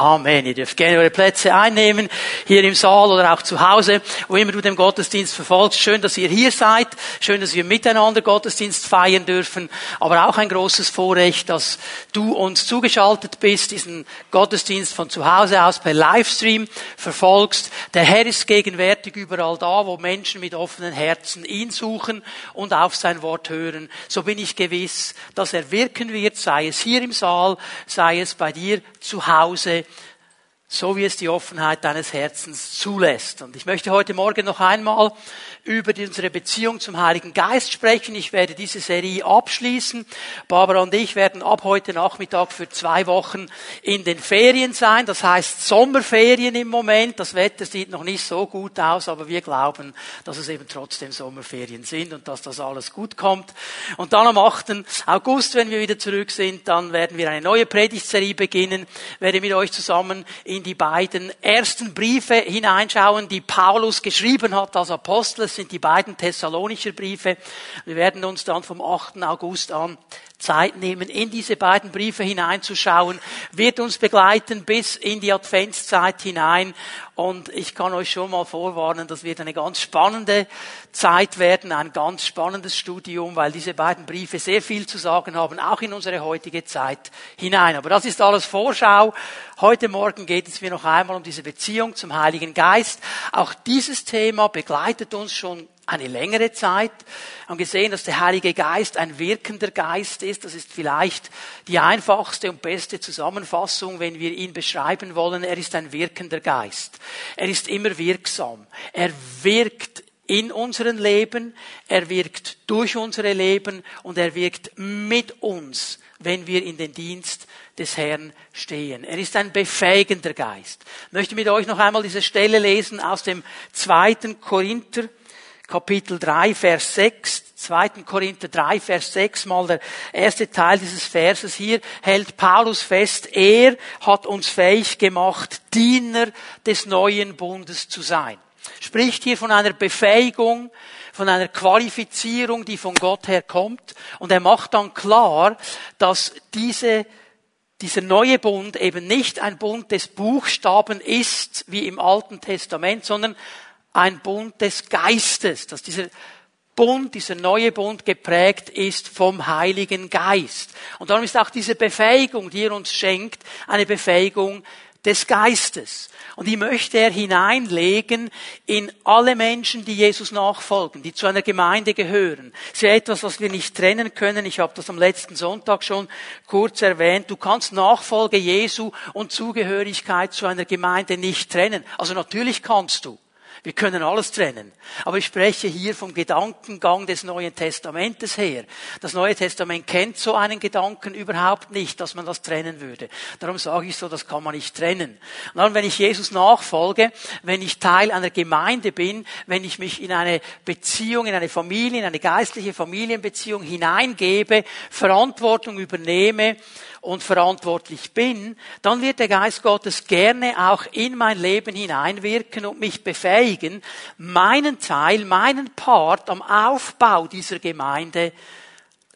Amen. Ihr dürft gerne eure Plätze einnehmen, hier im Saal oder auch zu Hause, wo immer du den Gottesdienst verfolgst. Schön, dass ihr hier seid. Schön, dass wir miteinander Gottesdienst feiern dürfen. Aber auch ein großes Vorrecht, dass du uns zugeschaltet bist, diesen Gottesdienst von zu Hause aus per Livestream verfolgst. Der Herr ist gegenwärtig überall da, wo Menschen mit offenen Herzen ihn suchen und auf sein Wort hören. So bin ich gewiss, dass er wirken wird, sei es hier im Saal, sei es bei dir zu Hause, so wie es die Offenheit deines Herzens zulässt. Und ich möchte heute Morgen noch einmal über unsere Beziehung zum Heiligen Geist sprechen. Ich werde diese Serie abschließen. Barbara und ich werden ab heute Nachmittag für zwei Wochen in den Ferien sein. Das heißt Sommerferien im Moment. Das Wetter sieht noch nicht so gut aus, aber wir glauben, dass es eben trotzdem Sommerferien sind und dass das alles gut kommt. Und dann am 8. August, wenn wir wieder zurück sind, dann werden wir eine neue Predigtserie beginnen. Ich werde mit euch zusammen in die beiden ersten Briefe hineinschauen, die Paulus geschrieben hat als Apostel das sind die beiden Thessalonischer Briefe. Wir werden uns dann vom 8. August an Zeit nehmen, in diese beiden Briefe hineinzuschauen, wird uns begleiten bis in die Adventszeit hinein. Und ich kann euch schon mal vorwarnen, das wird eine ganz spannende Zeit werden, ein ganz spannendes Studium, weil diese beiden Briefe sehr viel zu sagen haben, auch in unsere heutige Zeit hinein. Aber das ist alles Vorschau. Heute Morgen geht es mir noch einmal um diese Beziehung zum Heiligen Geist. Auch dieses Thema begleitet uns schon eine längere Zeit. Haben gesehen, dass der Heilige Geist ein wirkender Geist ist. Das ist vielleicht die einfachste und beste Zusammenfassung, wenn wir ihn beschreiben wollen. Er ist ein wirkender Geist. Er ist immer wirksam. Er wirkt in unserem Leben, er wirkt durch unsere Leben und er wirkt mit uns, wenn wir in den Dienst des Herrn stehen. Er ist ein befähigender Geist. Ich möchte mit euch noch einmal diese Stelle lesen aus dem zweiten Korinther Kapitel 3, Vers 6, 2. Korinther 3, Vers 6, mal der erste Teil dieses Verses hier, hält Paulus fest, er hat uns fähig gemacht, Diener des neuen Bundes zu sein. Spricht hier von einer Befähigung, von einer Qualifizierung, die von Gott her kommt. Und er macht dann klar, dass diese dieser neue Bund eben nicht ein Bund des Buchstaben ist, wie im Alten Testament, sondern ein Bund des Geistes, dass dieser Bund, dieser neue Bund geprägt ist vom Heiligen Geist. Und darum ist auch diese Befähigung, die er uns schenkt, eine Befähigung des Geistes. Und die möchte er hineinlegen in alle Menschen, die Jesus nachfolgen, die zu einer Gemeinde gehören. Das ist ja etwas, was wir nicht trennen können. Ich habe das am letzten Sonntag schon kurz erwähnt. Du kannst Nachfolge Jesu und Zugehörigkeit zu einer Gemeinde nicht trennen. Also natürlich kannst du. Wir können alles trennen. Aber ich spreche hier vom Gedankengang des Neuen Testamentes her. Das Neue Testament kennt so einen Gedanken überhaupt nicht, dass man das trennen würde. Darum sage ich so, das kann man nicht trennen. Und dann, wenn ich Jesus nachfolge, wenn ich Teil einer Gemeinde bin, wenn ich mich in eine Beziehung, in eine Familie, in eine geistliche Familienbeziehung hineingebe, Verantwortung übernehme, und verantwortlich bin, dann wird der Geist Gottes gerne auch in mein Leben hineinwirken und mich befähigen, meinen Teil, meinen Part am Aufbau dieser Gemeinde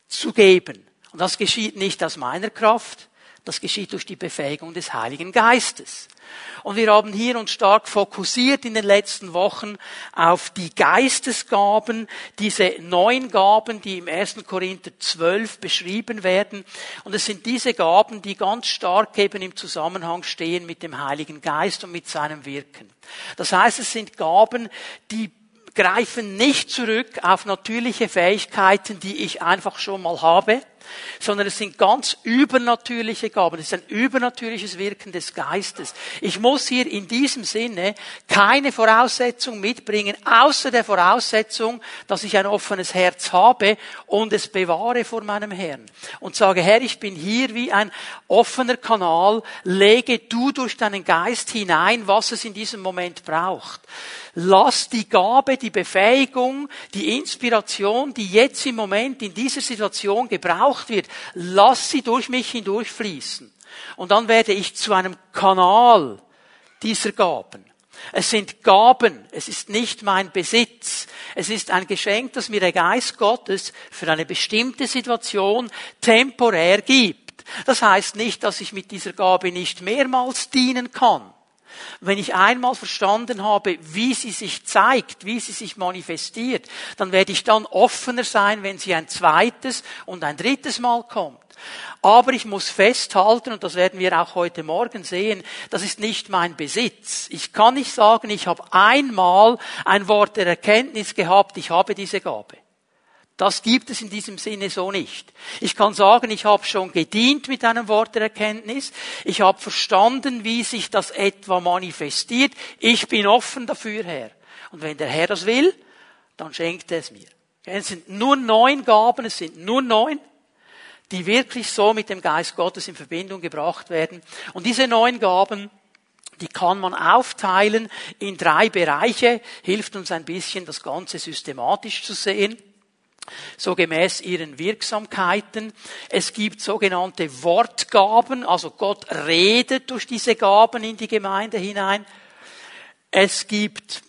zu geben. Und das geschieht nicht aus meiner Kraft, das geschieht durch die Befähigung des Heiligen Geistes. Und wir haben hier uns stark fokussiert in den letzten Wochen auf die Geistesgaben, diese neun Gaben, die im 1. Korinther 12 beschrieben werden. Und es sind diese Gaben, die ganz stark eben im Zusammenhang stehen mit dem Heiligen Geist und mit seinem Wirken. Das heißt, es sind Gaben, die greifen nicht zurück auf natürliche Fähigkeiten, die ich einfach schon mal habe, sondern es sind ganz übernatürliche Gaben. Es ist ein übernatürliches Wirken des Geistes. Ich muss hier in diesem Sinne keine Voraussetzung mitbringen, außer der Voraussetzung, dass ich ein offenes Herz habe und es bewahre vor meinem Herrn. Und sage, Herr, ich bin hier wie ein offener Kanal, lege du durch deinen Geist hinein, was es in diesem Moment braucht. Lass die Gabe, die Befähigung, die Inspiration, die jetzt im Moment in dieser Situation gebraucht wird, lass sie durch mich hindurchfließen. Und dann werde ich zu einem Kanal dieser Gaben. Es sind Gaben, es ist nicht mein Besitz. Es ist ein Geschenk, das mir der Geist Gottes für eine bestimmte Situation temporär gibt. Das heißt nicht, dass ich mit dieser Gabe nicht mehrmals dienen kann. Wenn ich einmal verstanden habe, wie sie sich zeigt, wie sie sich manifestiert, dann werde ich dann offener sein, wenn sie ein zweites und ein drittes Mal kommt. Aber ich muss festhalten, und das werden wir auch heute Morgen sehen, das ist nicht mein Besitz. Ich kann nicht sagen, ich habe einmal ein Wort der Erkenntnis gehabt, ich habe diese Gabe. Das gibt es in diesem Sinne so nicht. Ich kann sagen, ich habe schon gedient mit einem Wort der Erkenntnis. Ich habe verstanden, wie sich das etwa manifestiert. Ich bin offen dafür, Herr. Und wenn der Herr das will, dann schenkt er es mir. Es sind nur neun Gaben, es sind nur neun, die wirklich so mit dem Geist Gottes in Verbindung gebracht werden. Und diese neun Gaben, die kann man aufteilen in drei Bereiche, hilft uns ein bisschen, das Ganze systematisch zu sehen so gemäß ihren Wirksamkeiten. Es gibt sogenannte Wortgaben, also Gott redet durch diese Gaben in die Gemeinde hinein. Es gibt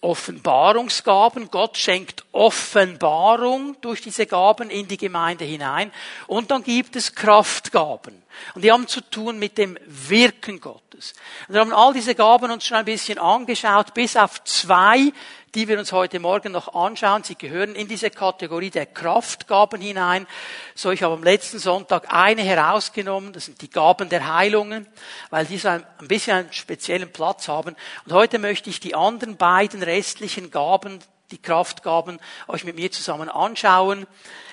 Offenbarungsgaben. Gott schenkt Offenbarung durch diese Gaben in die Gemeinde hinein. Und dann gibt es Kraftgaben. Und die haben zu tun mit dem Wirken Gottes. Und wir haben all diese Gaben uns schon ein bisschen angeschaut, bis auf zwei, die wir uns heute Morgen noch anschauen. Sie gehören in diese Kategorie der Kraftgaben hinein. So, ich habe am letzten Sonntag eine herausgenommen. Das sind die Gaben der Heilungen, weil die so ein, bisschen einen speziellen Platz haben. Und heute möchte ich die anderen beiden restlichen Gaben die Kraftgaben euch mit mir zusammen anschauen.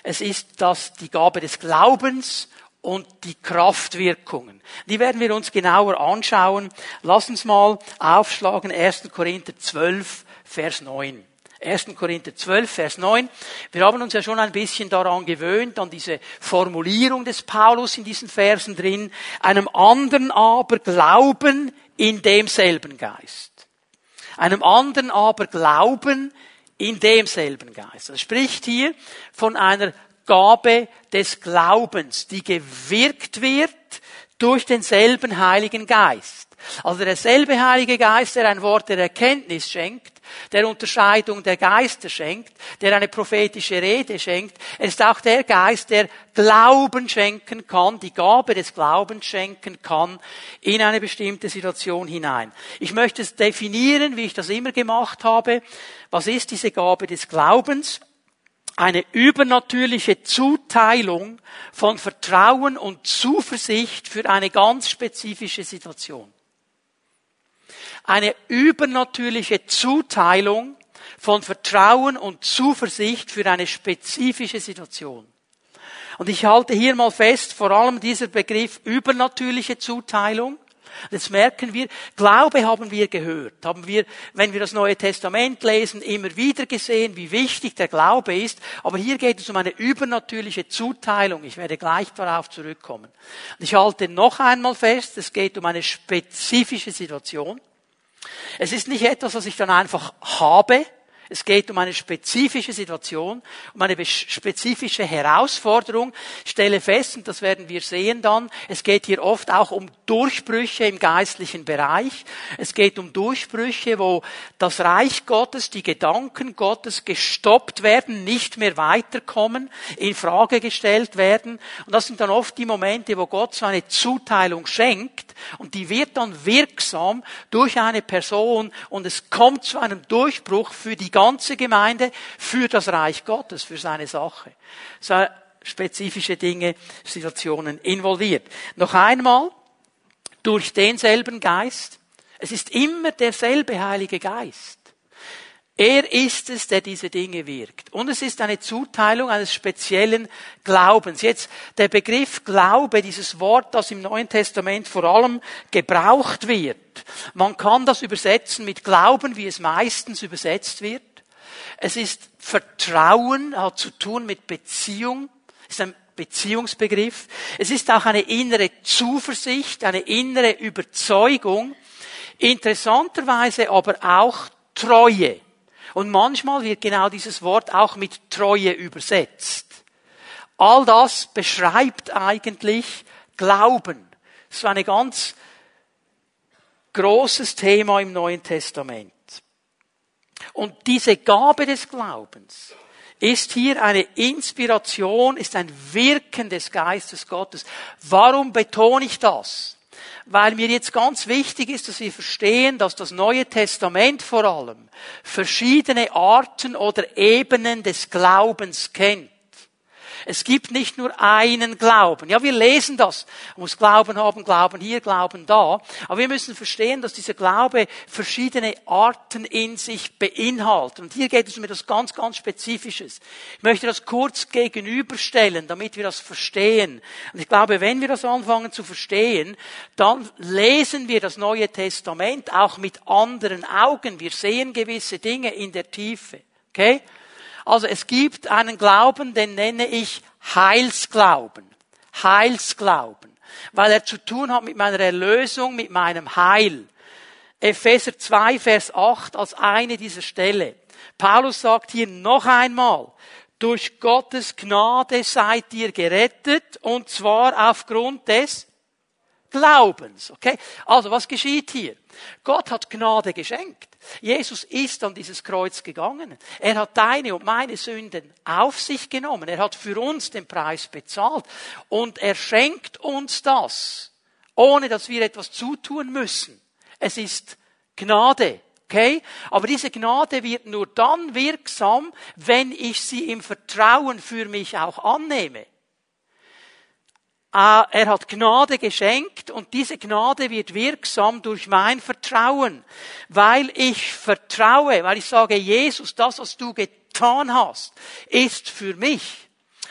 Es ist das die Gabe des Glaubens und die Kraftwirkungen. Die werden wir uns genauer anschauen. Lass uns mal aufschlagen 1. Korinther 12, Vers 9. 1. Korinther 12, Vers 9. Wir haben uns ja schon ein bisschen daran gewöhnt, an diese Formulierung des Paulus in diesen Versen drin. Einem anderen aber glauben in demselben Geist. Einem anderen aber glauben in demselben Geist. Das spricht hier von einer Gabe des Glaubens, die gewirkt wird durch denselben Heiligen Geist. Also derselbe Heilige Geist, der ein Wort der Erkenntnis schenkt, der Unterscheidung der Geister schenkt, der eine prophetische Rede schenkt. Er ist auch der Geist, der Glauben schenken kann, die Gabe des Glaubens schenken kann in eine bestimmte Situation hinein. Ich möchte es definieren, wie ich das immer gemacht habe. Was ist diese Gabe des Glaubens? eine übernatürliche Zuteilung von Vertrauen und Zuversicht für eine ganz spezifische Situation eine übernatürliche Zuteilung von Vertrauen und Zuversicht für eine spezifische Situation. Und ich halte hier mal fest, vor allem dieser Begriff übernatürliche Zuteilung. Jetzt merken wir, Glaube haben wir gehört, haben wir, wenn wir das Neue Testament lesen, immer wieder gesehen, wie wichtig der Glaube ist. Aber hier geht es um eine übernatürliche Zuteilung. Ich werde gleich darauf zurückkommen. Und ich halte noch einmal fest, es geht um eine spezifische Situation. Es ist nicht etwas, was ich dann einfach habe, es geht um eine spezifische Situation, um eine spezifische Herausforderung. Ich stelle fest, und das werden wir sehen dann, es geht hier oft auch um Durchbrüche im geistlichen Bereich. Es geht um Durchbrüche, wo das Reich Gottes, die Gedanken Gottes gestoppt werden, nicht mehr weiterkommen, in Frage gestellt werden. Und das sind dann oft die Momente, wo Gott so eine Zuteilung schenkt und die wird dann wirksam durch eine Person und es kommt zu einem Durchbruch für die ganze Gemeinde für das Reich Gottes, für seine Sache. So spezifische Dinge, Situationen involviert. Noch einmal, durch denselben Geist. Es ist immer derselbe Heilige Geist. Er ist es, der diese Dinge wirkt. Und es ist eine Zuteilung eines speziellen Glaubens. Jetzt der Begriff Glaube, dieses Wort, das im Neuen Testament vor allem gebraucht wird. Man kann das übersetzen mit Glauben, wie es meistens übersetzt wird. Es ist Vertrauen, hat zu tun mit Beziehung, ist ein Beziehungsbegriff. Es ist auch eine innere Zuversicht, eine innere Überzeugung, interessanterweise aber auch Treue. Und manchmal wird genau dieses Wort auch mit Treue übersetzt. All das beschreibt eigentlich Glauben. Das ist ein ganz großes Thema im Neuen Testament. Und diese Gabe des Glaubens ist hier eine Inspiration, ist ein Wirken des Geistes Gottes. Warum betone ich das? Weil mir jetzt ganz wichtig ist, dass wir verstehen, dass das Neue Testament vor allem verschiedene Arten oder Ebenen des Glaubens kennt. Es gibt nicht nur einen Glauben. Ja, wir lesen das. Man muss Glauben haben, Glauben hier, Glauben da. Aber wir müssen verstehen, dass dieser Glaube verschiedene Arten in sich beinhaltet. Und hier geht es um etwas ganz, ganz Spezifisches. Ich möchte das kurz gegenüberstellen, damit wir das verstehen. Und ich glaube, wenn wir das anfangen zu verstehen, dann lesen wir das Neue Testament auch mit anderen Augen. Wir sehen gewisse Dinge in der Tiefe. Okay? Also es gibt einen Glauben, den nenne ich Heilsglauben. Heilsglauben. Weil er zu tun hat mit meiner Erlösung, mit meinem Heil. Epheser 2, Vers 8 als eine dieser Stelle. Paulus sagt hier noch einmal, durch Gottes Gnade seid ihr gerettet und zwar aufgrund des Glaubens. Okay? Also was geschieht hier? Gott hat Gnade geschenkt. Jesus ist an dieses Kreuz gegangen. Er hat deine und meine Sünden auf sich genommen. Er hat für uns den Preis bezahlt. Und er schenkt uns das, ohne dass wir etwas zutun müssen. Es ist Gnade. Okay? Aber diese Gnade wird nur dann wirksam, wenn ich sie im Vertrauen für mich auch annehme. Ah, er hat Gnade geschenkt und diese Gnade wird wirksam durch mein Vertrauen, weil ich vertraue, weil ich sage, Jesus, das, was du getan hast, ist für mich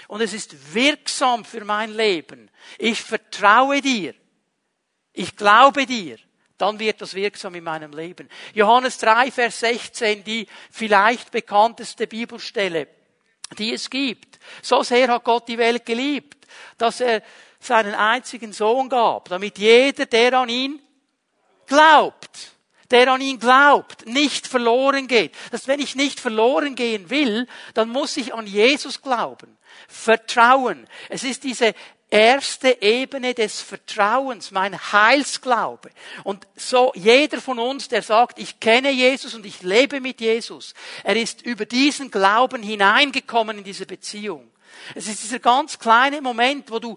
und es ist wirksam für mein Leben. Ich vertraue dir. Ich glaube dir. Dann wird das wirksam in meinem Leben. Johannes 3, Vers 16, die vielleicht bekannteste Bibelstelle, die es gibt. So sehr hat Gott die Welt geliebt, dass er seinen einzigen Sohn gab, damit jeder, der an ihn glaubt, der an ihn glaubt, nicht verloren geht. Dass wenn ich nicht verloren gehen will, dann muss ich an Jesus glauben. Vertrauen. Es ist diese erste Ebene des Vertrauens, mein Heilsglaube. Und so jeder von uns, der sagt, ich kenne Jesus und ich lebe mit Jesus, er ist über diesen Glauben hineingekommen in diese Beziehung. Es ist dieser ganz kleine Moment, wo du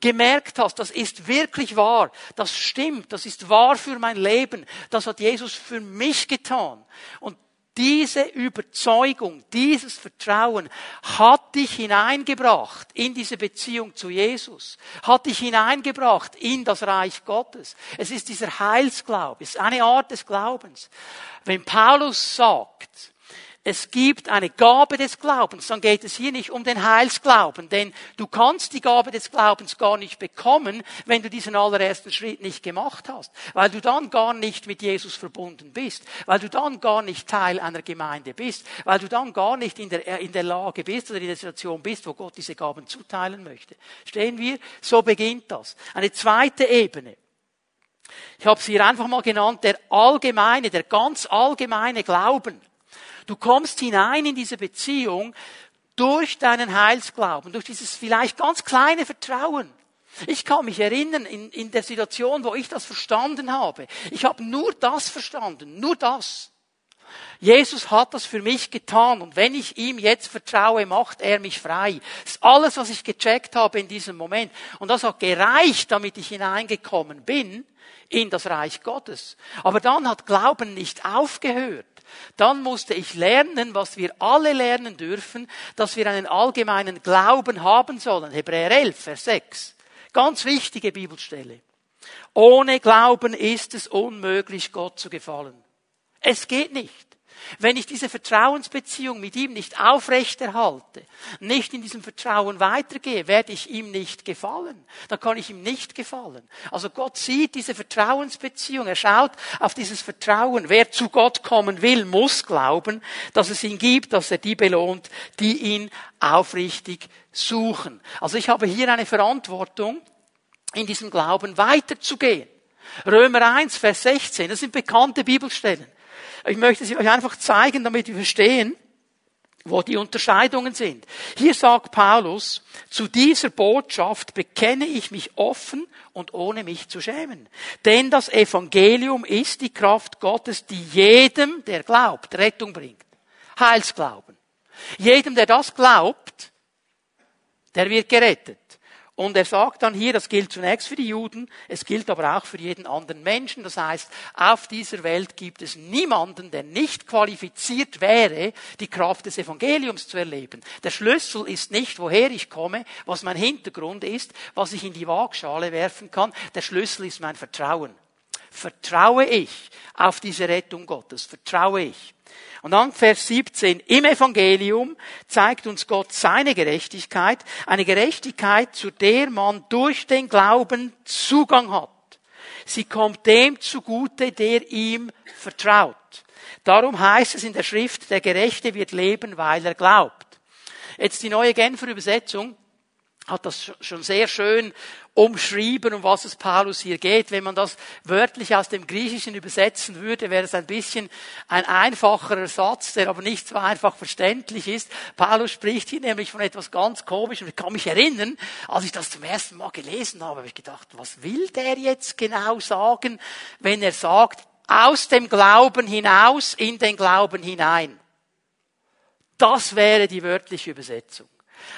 gemerkt hast, das ist wirklich wahr, das stimmt, das ist wahr für mein Leben, das hat Jesus für mich getan. Und diese Überzeugung, dieses Vertrauen hat dich hineingebracht in diese Beziehung zu Jesus, hat dich hineingebracht in das Reich Gottes. Es ist dieser Heilsglaube, es ist eine Art des Glaubens. Wenn Paulus sagt, es gibt eine Gabe des Glaubens, dann geht es hier nicht um den Heilsglauben, denn du kannst die Gabe des Glaubens gar nicht bekommen, wenn du diesen allerersten Schritt nicht gemacht hast, weil du dann gar nicht mit Jesus verbunden bist, weil du dann gar nicht Teil einer Gemeinde bist, weil du dann gar nicht in der, in der Lage bist oder in der Situation bist, wo Gott diese Gaben zuteilen möchte. Stehen wir? So beginnt das. Eine zweite Ebene. Ich habe es hier einfach mal genannt, der allgemeine, der ganz allgemeine Glauben. Du kommst hinein in diese Beziehung durch deinen Heilsglauben, durch dieses vielleicht ganz kleine Vertrauen. Ich kann mich erinnern, in, in der Situation, wo ich das verstanden habe. Ich habe nur das verstanden, nur das. Jesus hat das für mich getan und wenn ich ihm jetzt vertraue, macht er mich frei. Das ist alles, was ich gecheckt habe in diesem Moment. Und das hat gereicht, damit ich hineingekommen bin in das Reich Gottes. Aber dann hat Glauben nicht aufgehört. Dann musste ich lernen, was wir alle lernen dürfen, dass wir einen allgemeinen Glauben haben sollen. Hebräer 11, Vers 6. Ganz wichtige Bibelstelle. Ohne Glauben ist es unmöglich, Gott zu gefallen. Es geht nicht. Wenn ich diese Vertrauensbeziehung mit ihm nicht aufrechterhalte, nicht in diesem Vertrauen weitergehe, werde ich ihm nicht gefallen. Dann kann ich ihm nicht gefallen. Also Gott sieht diese Vertrauensbeziehung. Er schaut auf dieses Vertrauen. Wer zu Gott kommen will, muss glauben, dass es ihn gibt, dass er die belohnt, die ihn aufrichtig suchen. Also ich habe hier eine Verantwortung, in diesem Glauben weiterzugehen. Römer 1, Vers 16, das sind bekannte Bibelstellen. Ich möchte sie euch einfach zeigen, damit wir verstehen, wo die Unterscheidungen sind. Hier sagt Paulus, zu dieser Botschaft bekenne ich mich offen und ohne mich zu schämen. Denn das Evangelium ist die Kraft Gottes, die jedem, der glaubt, Rettung bringt. Heilsglauben. Jedem, der das glaubt, der wird gerettet. Und er sagt dann hier, das gilt zunächst für die Juden, es gilt aber auch für jeden anderen Menschen. Das heißt, auf dieser Welt gibt es niemanden, der nicht qualifiziert wäre, die Kraft des Evangeliums zu erleben. Der Schlüssel ist nicht, woher ich komme, was mein Hintergrund ist, was ich in die Waagschale werfen kann. Der Schlüssel ist mein Vertrauen. Vertraue ich auf diese Rettung Gottes? Vertraue ich? Und dann Vers 17. Im Evangelium zeigt uns Gott seine Gerechtigkeit, eine Gerechtigkeit, zu der man durch den Glauben Zugang hat. Sie kommt dem zugute, der ihm vertraut. Darum heißt es in der Schrift, der Gerechte wird leben, weil er glaubt. Jetzt die neue Genfer Übersetzung hat das schon sehr schön umschrieben, um was es Paulus hier geht. Wenn man das wörtlich aus dem Griechischen übersetzen würde, wäre es ein bisschen ein einfacherer Satz, der aber nicht so einfach verständlich ist. Paulus spricht hier nämlich von etwas ganz Komischem. Ich kann mich erinnern, als ich das zum ersten Mal gelesen habe, habe ich gedacht, was will der jetzt genau sagen, wenn er sagt, aus dem Glauben hinaus in den Glauben hinein. Das wäre die wörtliche Übersetzung.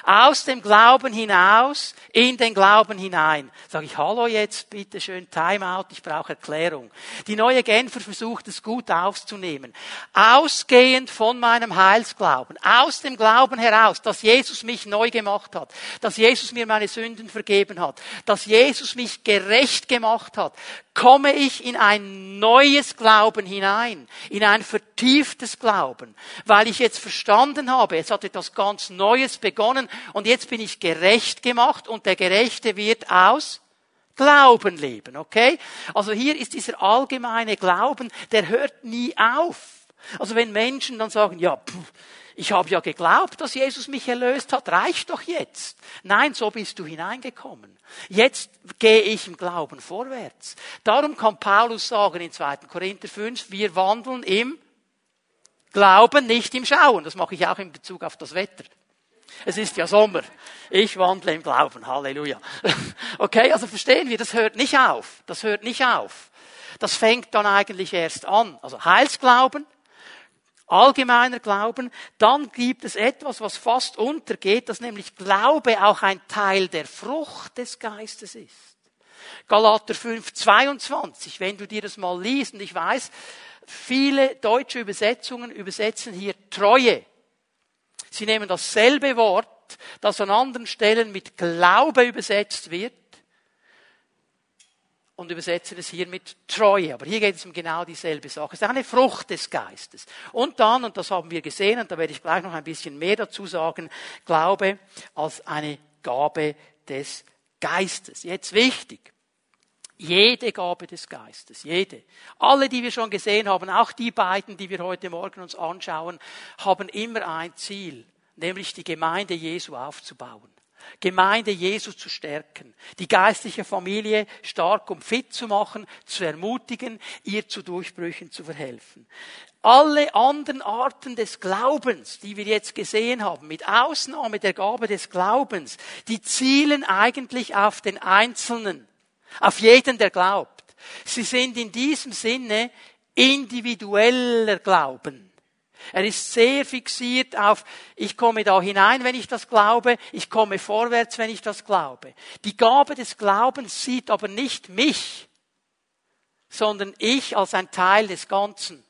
Aus dem Glauben hinaus, in den Glauben hinein. Sag ich, hallo jetzt, bitte schön, Timeout, ich brauche Erklärung. Die neue Genfer versucht es gut aufzunehmen. Ausgehend von meinem Heilsglauben, aus dem Glauben heraus, dass Jesus mich neu gemacht hat, dass Jesus mir meine Sünden vergeben hat, dass Jesus mich gerecht gemacht hat, komme ich in ein neues Glauben hinein, in ein vertieftes Glauben, weil ich jetzt verstanden habe, es hat etwas ganz Neues begonnen und jetzt bin ich gerecht gemacht und der Gerechte wird aus Glauben leben, okay? Also hier ist dieser allgemeine Glauben, der hört nie auf. Also wenn Menschen dann sagen, ja, pff, ich habe ja geglaubt, dass Jesus mich erlöst hat, reicht doch jetzt. Nein, so bist du hineingekommen. Jetzt gehe ich im Glauben vorwärts. Darum kann Paulus sagen in 2. Korinther 5, wir wandeln im Glauben, nicht im Schauen. Das mache ich auch in Bezug auf das Wetter. Es ist ja Sommer. Ich wandle im Glauben. Halleluja. Okay, also verstehen wir, das hört nicht auf. Das hört nicht auf. Das fängt dann eigentlich erst an. Also Heilsglauben, allgemeiner Glauben. Dann gibt es etwas, was fast untergeht, dass nämlich Glaube auch ein Teil der Frucht des Geistes ist. Galater 5, 22, wenn du dir das mal liest, und ich weiß, viele deutsche Übersetzungen übersetzen hier Treue. Sie nehmen dasselbe Wort, das an anderen Stellen mit Glaube übersetzt wird, und übersetzen es hier mit Treue. Aber hier geht es um genau dieselbe Sache. Es ist eine Frucht des Geistes. Und dann, und das haben wir gesehen, und da werde ich gleich noch ein bisschen mehr dazu sagen, Glaube als eine Gabe des Geistes. Jetzt wichtig. Jede Gabe des Geistes, jede. Alle, die wir schon gesehen haben, auch die beiden, die wir heute Morgen uns anschauen, haben immer ein Ziel, nämlich die Gemeinde Jesu aufzubauen. Gemeinde Jesu zu stärken, die geistliche Familie stark und fit zu machen, zu ermutigen, ihr zu Durchbrüchen zu verhelfen. Alle anderen Arten des Glaubens, die wir jetzt gesehen haben, mit Ausnahme der Gabe des Glaubens, die zielen eigentlich auf den Einzelnen, auf jeden, der glaubt. Sie sind in diesem Sinne individueller Glauben. Er ist sehr fixiert auf, ich komme da hinein, wenn ich das glaube, ich komme vorwärts, wenn ich das glaube. Die Gabe des Glaubens sieht aber nicht mich, sondern ich als ein Teil des Ganzen.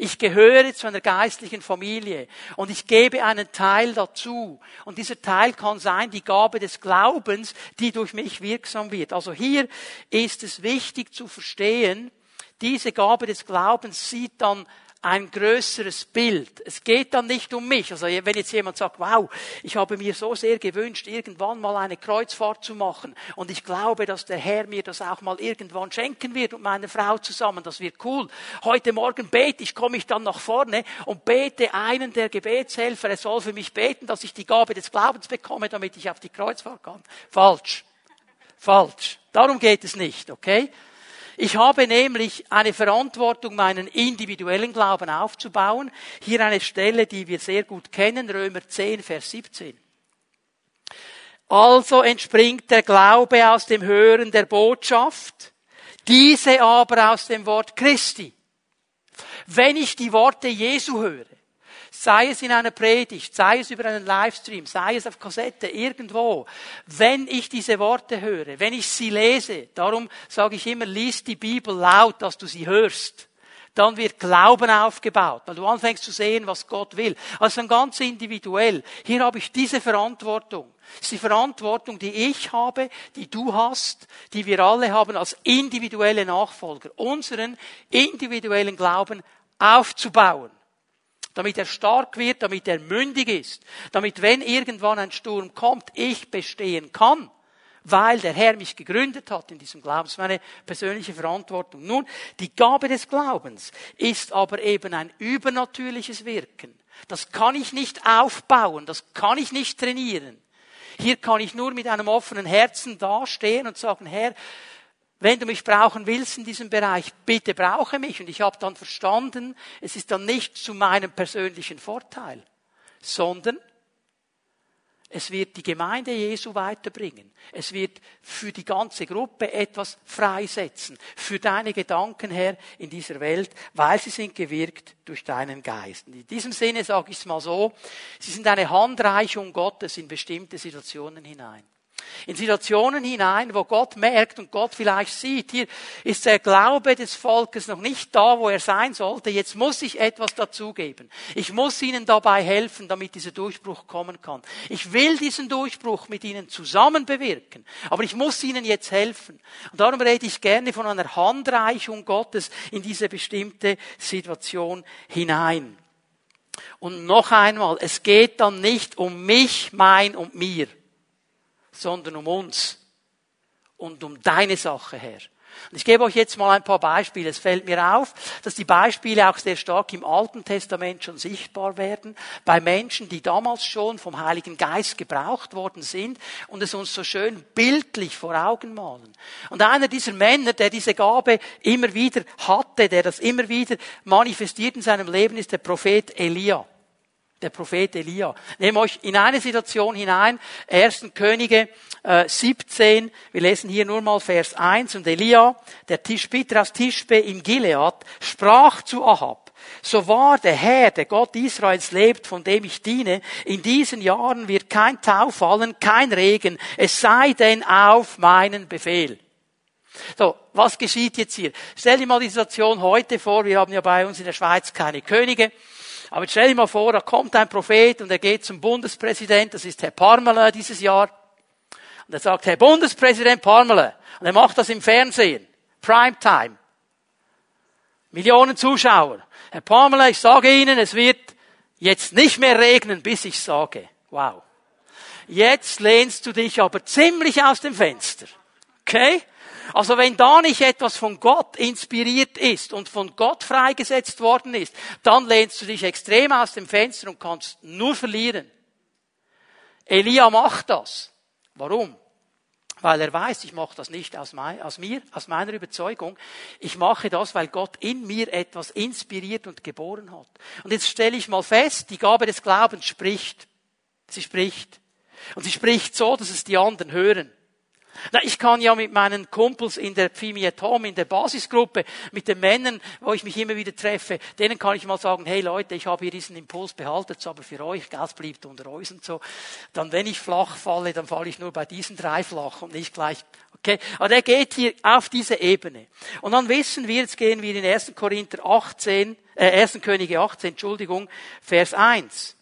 Ich gehöre zu einer geistlichen Familie und ich gebe einen Teil dazu. Und dieser Teil kann sein die Gabe des Glaubens, die durch mich wirksam wird. Also hier ist es wichtig zu verstehen, diese Gabe des Glaubens sieht dann ein größeres Bild. Es geht dann nicht um mich. Also wenn jetzt jemand sagt, wow, ich habe mir so sehr gewünscht, irgendwann mal eine Kreuzfahrt zu machen und ich glaube, dass der Herr mir das auch mal irgendwann schenken wird und meiner Frau zusammen, das wird cool. Heute Morgen bete ich, komme ich dann nach vorne und bete einen der Gebetshelfer, er soll für mich beten, dass ich die Gabe des Glaubens bekomme, damit ich auf die Kreuzfahrt kann. Falsch. Falsch. Darum geht es nicht, okay? Ich habe nämlich eine Verantwortung, meinen individuellen Glauben aufzubauen. Hier eine Stelle, die wir sehr gut kennen, Römer 10, Vers 17. Also entspringt der Glaube aus dem Hören der Botschaft, diese aber aus dem Wort Christi. Wenn ich die Worte Jesu höre, sei es in einer Predigt, sei es über einen Livestream, sei es auf Kassette, irgendwo, wenn ich diese Worte höre, wenn ich sie lese, darum sage ich immer, lies die Bibel laut, dass du sie hörst, dann wird Glauben aufgebaut, weil du anfängst zu sehen, was Gott will. Also ganz individuell. Hier habe ich diese Verantwortung. Das ist die Verantwortung, die ich habe, die du hast, die wir alle haben als individuelle Nachfolger, unseren individuellen Glauben aufzubauen damit er stark wird, damit er mündig ist, damit wenn irgendwann ein Sturm kommt, ich bestehen kann, weil der Herr mich gegründet hat in diesem Glauben. Das ist meine persönliche Verantwortung. Nun, die Gabe des Glaubens ist aber eben ein übernatürliches Wirken. Das kann ich nicht aufbauen, das kann ich nicht trainieren. Hier kann ich nur mit einem offenen Herzen dastehen und sagen, Herr, wenn du mich brauchen willst in diesem Bereich, bitte brauche mich. Und ich habe dann verstanden, es ist dann nicht zu meinem persönlichen Vorteil, sondern es wird die Gemeinde Jesu weiterbringen. Es wird für die ganze Gruppe etwas freisetzen. Für deine Gedanken, Herr, in dieser Welt, weil sie sind gewirkt durch deinen Geist. Und in diesem Sinne sage ich es mal so, sie sind eine Handreichung Gottes in bestimmte Situationen hinein. In Situationen hinein, wo Gott merkt und Gott vielleicht sieht, hier ist der Glaube des Volkes noch nicht da, wo er sein sollte. Jetzt muss ich etwas dazugeben. Ich muss ihnen dabei helfen, damit dieser Durchbruch kommen kann. Ich will diesen Durchbruch mit ihnen zusammen bewirken, aber ich muss ihnen jetzt helfen. Und darum rede ich gerne von einer Handreichung Gottes in diese bestimmte Situation hinein. Und noch einmal, es geht dann nicht um mich, mein und mir sondern um uns und um deine Sache, Herr. Und ich gebe euch jetzt mal ein paar Beispiele. Es fällt mir auf, dass die Beispiele auch sehr stark im Alten Testament schon sichtbar werden, bei Menschen, die damals schon vom Heiligen Geist gebraucht worden sind und es uns so schön bildlich vor Augen malen. Und einer dieser Männer, der diese Gabe immer wieder hatte, der das immer wieder manifestiert in seinem Leben, ist der Prophet Elia der Prophet Elia. Nehmt euch in eine Situation hinein, 1. Könige äh, 17, wir lesen hier nur mal Vers 1, und Elia, der Tischbiter aus Tischbe in Gilead, sprach zu Ahab, so wahr der Herr, der Gott Israels lebt, von dem ich diene, in diesen Jahren wird kein Tau fallen, kein Regen, es sei denn auf meinen Befehl. So, was geschieht jetzt hier? Stell dir mal die Situation heute vor, wir haben ja bei uns in der Schweiz keine Könige, aber jetzt stell dir mal vor, da kommt ein Prophet und er geht zum Bundespräsident, das ist Herr Parmelin dieses Jahr. Und er sagt, Herr Bundespräsident Parmelin. Und er macht das im Fernsehen. Primetime. Millionen Zuschauer. Herr Parmelin, ich sage Ihnen, es wird jetzt nicht mehr regnen, bis ich sage. Wow. Jetzt lehnst du dich aber ziemlich aus dem Fenster. Okay? Also wenn da nicht etwas von Gott inspiriert ist und von Gott freigesetzt worden ist, dann lehnst du dich extrem aus dem Fenster und kannst nur verlieren. Elia macht das. Warum? Weil er weiß, ich mache das nicht aus, mein, aus mir, aus meiner Überzeugung. Ich mache das, weil Gott in mir etwas inspiriert und geboren hat. Und jetzt stelle ich mal fest, die Gabe des Glaubens spricht. Sie spricht. Und sie spricht so, dass es die anderen hören. Na, ich kann ja mit meinen Kumpels in der Pfimietom, in der Basisgruppe, mit den Männern, wo ich mich immer wieder treffe, denen kann ich mal sagen, hey Leute, ich habe hier diesen Impuls, behaltet aber für euch, Gas blieb unter euch und so. Dann, wenn ich flach falle, dann falle ich nur bei diesen drei flach und nicht gleich Okay, aber der geht hier auf diese Ebene. Und dann wissen wir, jetzt gehen wir in 1. Korinther 18, äh, 1. Könige 18, Entschuldigung, Vers 1.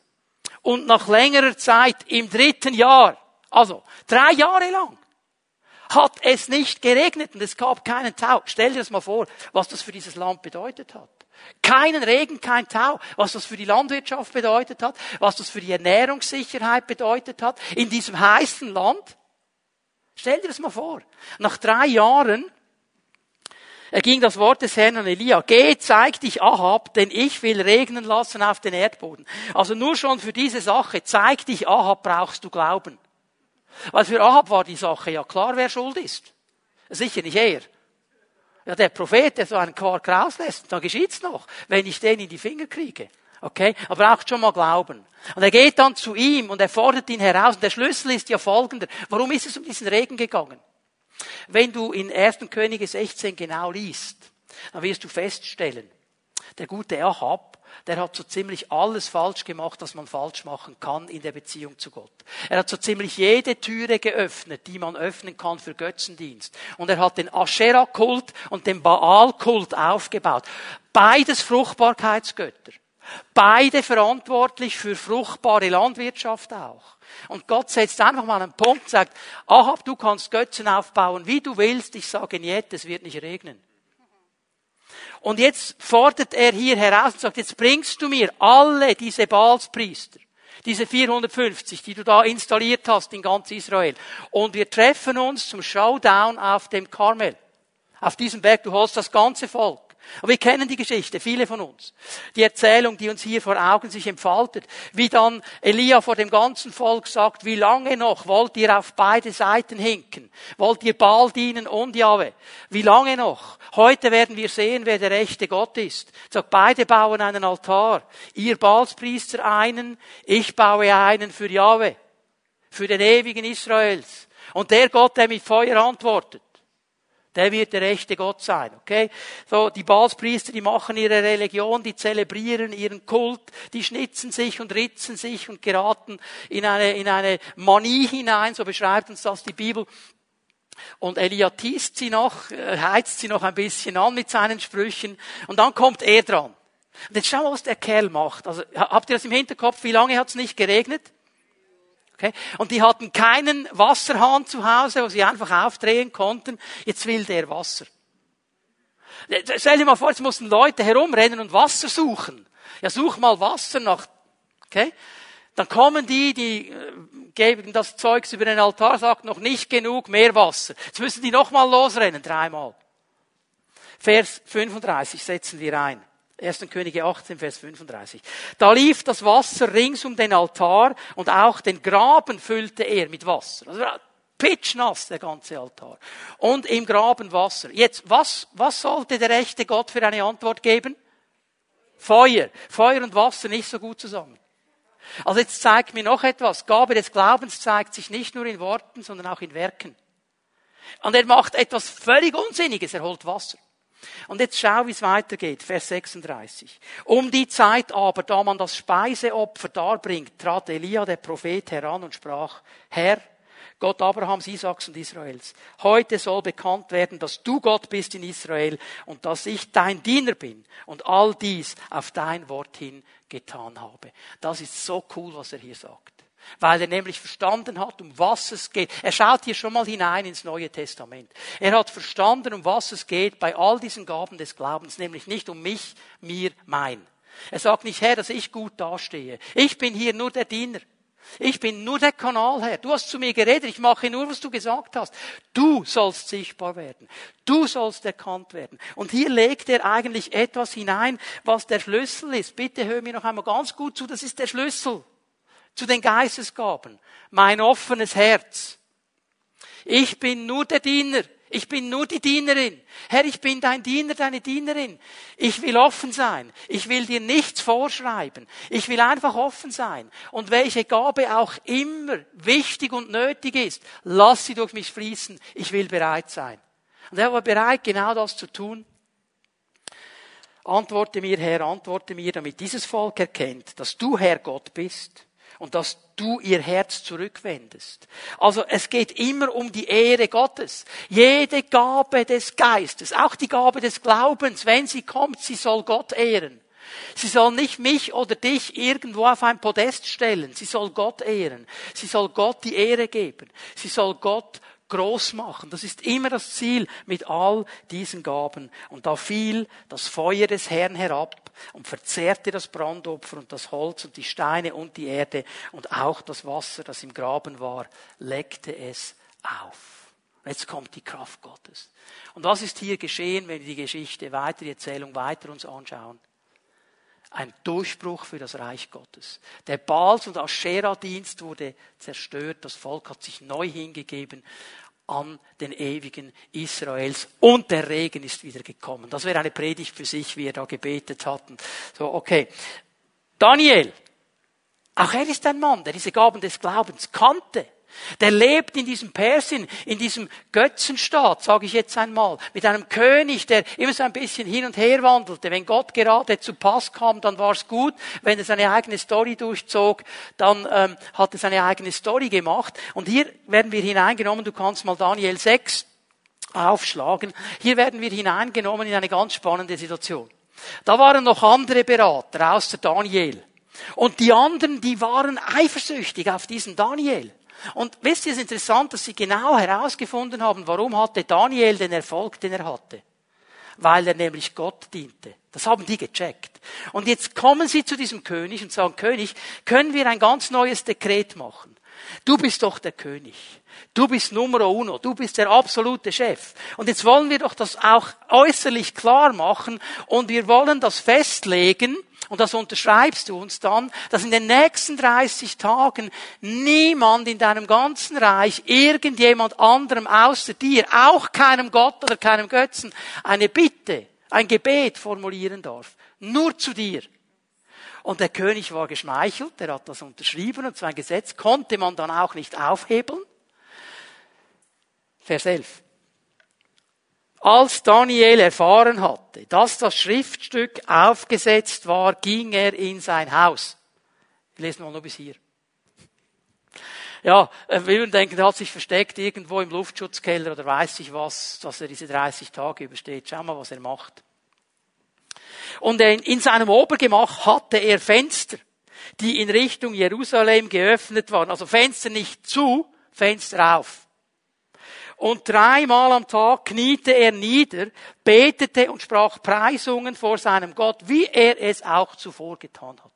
Und nach längerer Zeit im dritten Jahr, also drei Jahre lang, hat es nicht geregnet und es gab keinen Tau. Stell dir das mal vor, was das für dieses Land bedeutet hat. Keinen Regen, kein Tau. Was das für die Landwirtschaft bedeutet hat, was das für die Ernährungssicherheit bedeutet hat in diesem heißen Land. Stell dir das mal vor. Nach drei Jahren erging das Wort des Herrn an Elia. Geh, zeig dich Ahab, denn ich will regnen lassen auf den Erdboden. Also nur schon für diese Sache, zeig dich Ahab, brauchst du Glauben. Weil für Ahab war die Sache ja klar, wer schuld ist. Sicher nicht er. Ja, der Prophet, der so einen Quark rauslässt, da geschieht's noch, wenn ich den in die Finger kriege. Okay? Aber braucht schon mal Glauben. Und er geht dann zu ihm und er fordert ihn heraus. Und der Schlüssel ist ja folgender. Warum ist es um diesen Regen gegangen? Wenn du in 1. Könige 16 genau liest, dann wirst du feststellen, der gute Ahab der hat so ziemlich alles falsch gemacht, was man falsch machen kann in der Beziehung zu Gott. Er hat so ziemlich jede Türe geöffnet, die man öffnen kann für Götzendienst. Und er hat den Asherah-Kult und den Baal-Kult aufgebaut. Beides Fruchtbarkeitsgötter. Beide verantwortlich für fruchtbare Landwirtschaft auch. Und Gott setzt einfach mal einen Punkt und sagt, Ahab, du kannst Götzen aufbauen, wie du willst. Ich sage nicht, es wird nicht regnen. Und jetzt fordert er hier heraus und sagt, jetzt bringst du mir alle diese Baalspriester, diese 450, die du da installiert hast in ganz Israel. Und wir treffen uns zum Showdown auf dem Karmel. Auf diesem Berg, du holst das ganze Volk. Aber wir kennen die Geschichte, viele von uns. Die Erzählung, die uns hier vor Augen sich entfaltet. Wie dann Elia vor dem ganzen Volk sagt, wie lange noch wollt ihr auf beide Seiten hinken? Wollt ihr Baal dienen und Jahwe? Wie lange noch? Heute werden wir sehen, wer der rechte Gott ist. Sagt, beide bauen einen Altar. Ihr Baalspriester einen, ich baue einen für Jahwe. Für den ewigen Israels. Und der Gott, der mit Feuer antwortet. Der wird der echte Gott sein, okay? So, die Balspriester, die machen ihre Religion, die zelebrieren ihren Kult, die schnitzen sich und ritzen sich und geraten in eine, in eine Manie hinein, so beschreibt uns das die Bibel. Und Elia tiest sie noch, äh, heizt sie noch ein bisschen an mit seinen Sprüchen. Und dann kommt er dran. Und jetzt schau mal, was der Kerl macht. Also, habt ihr das im Hinterkopf? Wie lange hat es nicht geregnet? Okay? Und die hatten keinen Wasserhahn zu Hause, wo sie einfach aufdrehen konnten. Jetzt will der Wasser. Stell dir mal vor, jetzt mussten Leute herumrennen und Wasser suchen. Ja, such mal Wasser nach, okay? Dann kommen die, die äh, geben das Zeugs über den Altar, sagt noch nicht genug, mehr Wasser. Jetzt müssen die nochmal losrennen, dreimal. Vers 35 setzen wir ein. 1. Könige 18, Vers 35. Da lief das Wasser rings um den Altar und auch den Graben füllte er mit Wasser. Also pitchnass, der ganze Altar. Und im Graben Wasser. Jetzt, was, was sollte der rechte Gott für eine Antwort geben? Feuer. Feuer und Wasser nicht so gut zusammen. Also jetzt zeigt mir noch etwas. Gabe des Glaubens zeigt sich nicht nur in Worten, sondern auch in Werken. Und er macht etwas völlig Unsinniges. Er holt Wasser. Und jetzt schau, wie es weitergeht. Vers 36. Um die Zeit aber, da man das Speiseopfer darbringt, trat Elia, der Prophet, heran und sprach, Herr, Gott Abrahams, Isaaks und Israels, heute soll bekannt werden, dass du Gott bist in Israel und dass ich dein Diener bin und all dies auf dein Wort hin getan habe. Das ist so cool, was er hier sagt weil er nämlich verstanden hat, um was es geht. Er schaut hier schon mal hinein ins Neue Testament. Er hat verstanden, um was es geht bei all diesen Gaben des Glaubens, nämlich nicht um mich, mir, mein. Er sagt nicht, Herr, dass ich gut dastehe. Ich bin hier nur der Diener. Ich bin nur der Kanal, Herr. Du hast zu mir geredet. Ich mache nur, was du gesagt hast. Du sollst sichtbar werden. Du sollst erkannt werden. Und hier legt er eigentlich etwas hinein, was der Schlüssel ist. Bitte hör mir noch einmal ganz gut zu. Das ist der Schlüssel zu den Geistesgaben. Mein offenes Herz. Ich bin nur der Diener. Ich bin nur die Dienerin. Herr, ich bin dein Diener, deine Dienerin. Ich will offen sein. Ich will dir nichts vorschreiben. Ich will einfach offen sein. Und welche Gabe auch immer wichtig und nötig ist, lass sie durch mich fließen. Ich will bereit sein. Und er war bereit, genau das zu tun. Antworte mir, Herr, antworte mir, damit dieses Volk erkennt, dass du Herr Gott bist und dass du ihr Herz zurückwendest. Also es geht immer um die Ehre Gottes. Jede Gabe des Geistes, auch die Gabe des Glaubens, wenn sie kommt, sie soll Gott ehren. Sie soll nicht mich oder dich irgendwo auf ein Podest stellen. Sie soll Gott ehren. Sie soll Gott die Ehre geben. Sie soll Gott groß machen. Das ist immer das Ziel mit all diesen Gaben. Und da fiel das Feuer des Herrn herab und verzehrte das Brandopfer und das Holz und die Steine und die Erde und auch das Wasser, das im Graben war, leckte es auf. Jetzt kommt die Kraft Gottes. Und was ist hier geschehen, wenn wir die Geschichte weiter, die Erzählung weiter uns anschauen? ein Durchbruch für das Reich Gottes. Der Baals- und Aschera-Dienst wurde zerstört. Das Volk hat sich neu hingegeben an den ewigen Israels und der Regen ist wieder gekommen. Das wäre eine Predigt für sich, wie wir da gebetet hatten. So, okay. Daniel. Auch er ist ein Mann, der diese Gaben des Glaubens kannte. Der lebt in diesem Persien, in diesem Götzenstaat, sage ich jetzt einmal, mit einem König, der immer so ein bisschen hin und her wandelte. Wenn Gott gerade zu Pass kam, dann war es gut. Wenn er seine eigene Story durchzog, dann ähm, hat er seine eigene Story gemacht. Und hier werden wir hineingenommen, du kannst mal Daniel 6 aufschlagen. Hier werden wir hineingenommen in eine ganz spannende Situation. Da waren noch andere Berater außer Daniel. Und die anderen, die waren eifersüchtig auf diesen Daniel. Und wisst ihr, es ist interessant, dass sie genau herausgefunden haben, warum hatte Daniel den Erfolg, den er hatte. Weil er nämlich Gott diente. Das haben die gecheckt. Und jetzt kommen sie zu diesem König und sagen, König, können wir ein ganz neues Dekret machen? Du bist doch der König. Du bist Numero uno. Du bist der absolute Chef. Und jetzt wollen wir doch das auch äußerlich klar machen und wir wollen das festlegen, und das unterschreibst du uns dann, dass in den nächsten 30 Tagen niemand in deinem ganzen Reich irgendjemand anderem außer dir, auch keinem Gott oder keinem Götzen, eine Bitte, ein Gebet formulieren darf. Nur zu dir. Und der König war geschmeichelt, der hat das unterschrieben und so ein Gesetz konnte man dann auch nicht aufhebeln. Vers 11. Als Daniel erfahren hatte, dass das Schriftstück aufgesetzt war, ging er in sein Haus. Wir lesen mal nur bis hier. Ja, wir würden denken, er hat sich versteckt irgendwo im Luftschutzkeller oder weiß ich was, dass er diese 30 Tage übersteht. Schau mal, was er macht. Und in seinem Obergemach hatte er Fenster, die in Richtung Jerusalem geöffnet waren. Also Fenster nicht zu, Fenster auf. Und dreimal am Tag kniete er nieder, betete und sprach Preisungen vor seinem Gott, wie er es auch zuvor getan hat.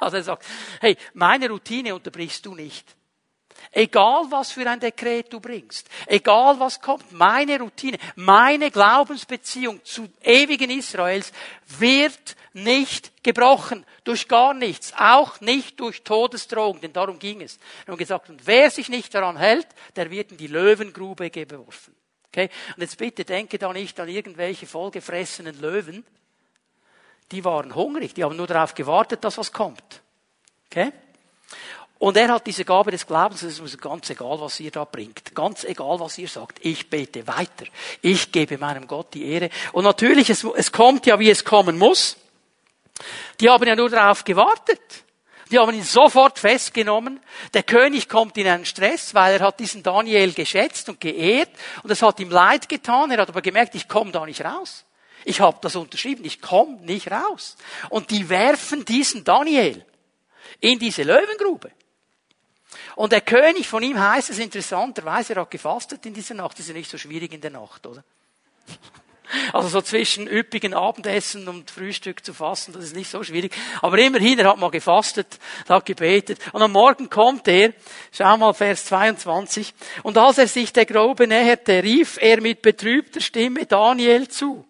Also er sagt, hey, meine Routine unterbrichst du nicht. Egal was für ein Dekret du bringst, egal was kommt, meine Routine, meine Glaubensbeziehung zu ewigen Israels wird nicht gebrochen durch gar nichts, auch nicht durch Todesdrohung, denn darum ging es. Wir haben gesagt, und wer sich nicht daran hält, der wird in die Löwengrube geworfen. Okay? Und jetzt bitte denke da nicht an irgendwelche vollgefressenen Löwen. Die waren hungrig, die haben nur darauf gewartet, dass was kommt. Okay? Und er hat diese Gabe des Glaubens, es ist ganz egal, was ihr da bringt, ganz egal, was ihr sagt. Ich bete weiter. Ich gebe meinem Gott die Ehre. Und natürlich, es, es kommt ja, wie es kommen muss. Die haben ja nur darauf gewartet. Die haben ihn sofort festgenommen. Der König kommt in einen Stress, weil er hat diesen Daniel geschätzt und geehrt und es hat ihm leid getan. Er hat aber gemerkt, ich komme da nicht raus. Ich habe das unterschrieben, ich komme nicht raus. Und die werfen diesen Daniel in diese Löwengrube. Und der König von ihm heißt es interessanterweise, er hat gefastet in dieser Nacht. Das ist ja nicht so schwierig in der Nacht, oder? Also so zwischen üppigen Abendessen und Frühstück zu fasten, das ist nicht so schwierig. Aber immerhin, er hat mal gefastet, hat gebetet. Und am Morgen kommt er, schau mal Vers 22, und als er sich der Grobe näherte, rief er mit betrübter Stimme Daniel zu.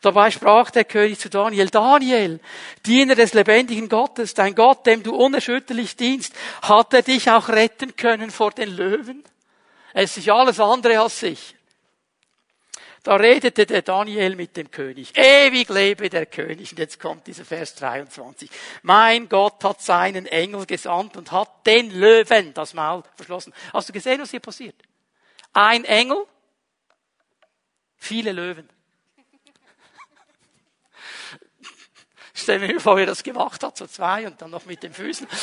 Dabei sprach der König zu Daniel, Daniel, Diener des lebendigen Gottes, dein Gott, dem du unerschütterlich dienst, hat er dich auch retten können vor den Löwen? Es ist alles andere als sicher. Da redete der Daniel mit dem König. Ewig lebe der König. Und jetzt kommt dieser Vers 23. Mein Gott hat seinen Engel gesandt und hat den Löwen das Maul verschlossen. Hast du gesehen, was hier passiert? Ein Engel, viele Löwen. Stell mir vor, wie er das gemacht hat, so zwei und dann noch mit den Füßen.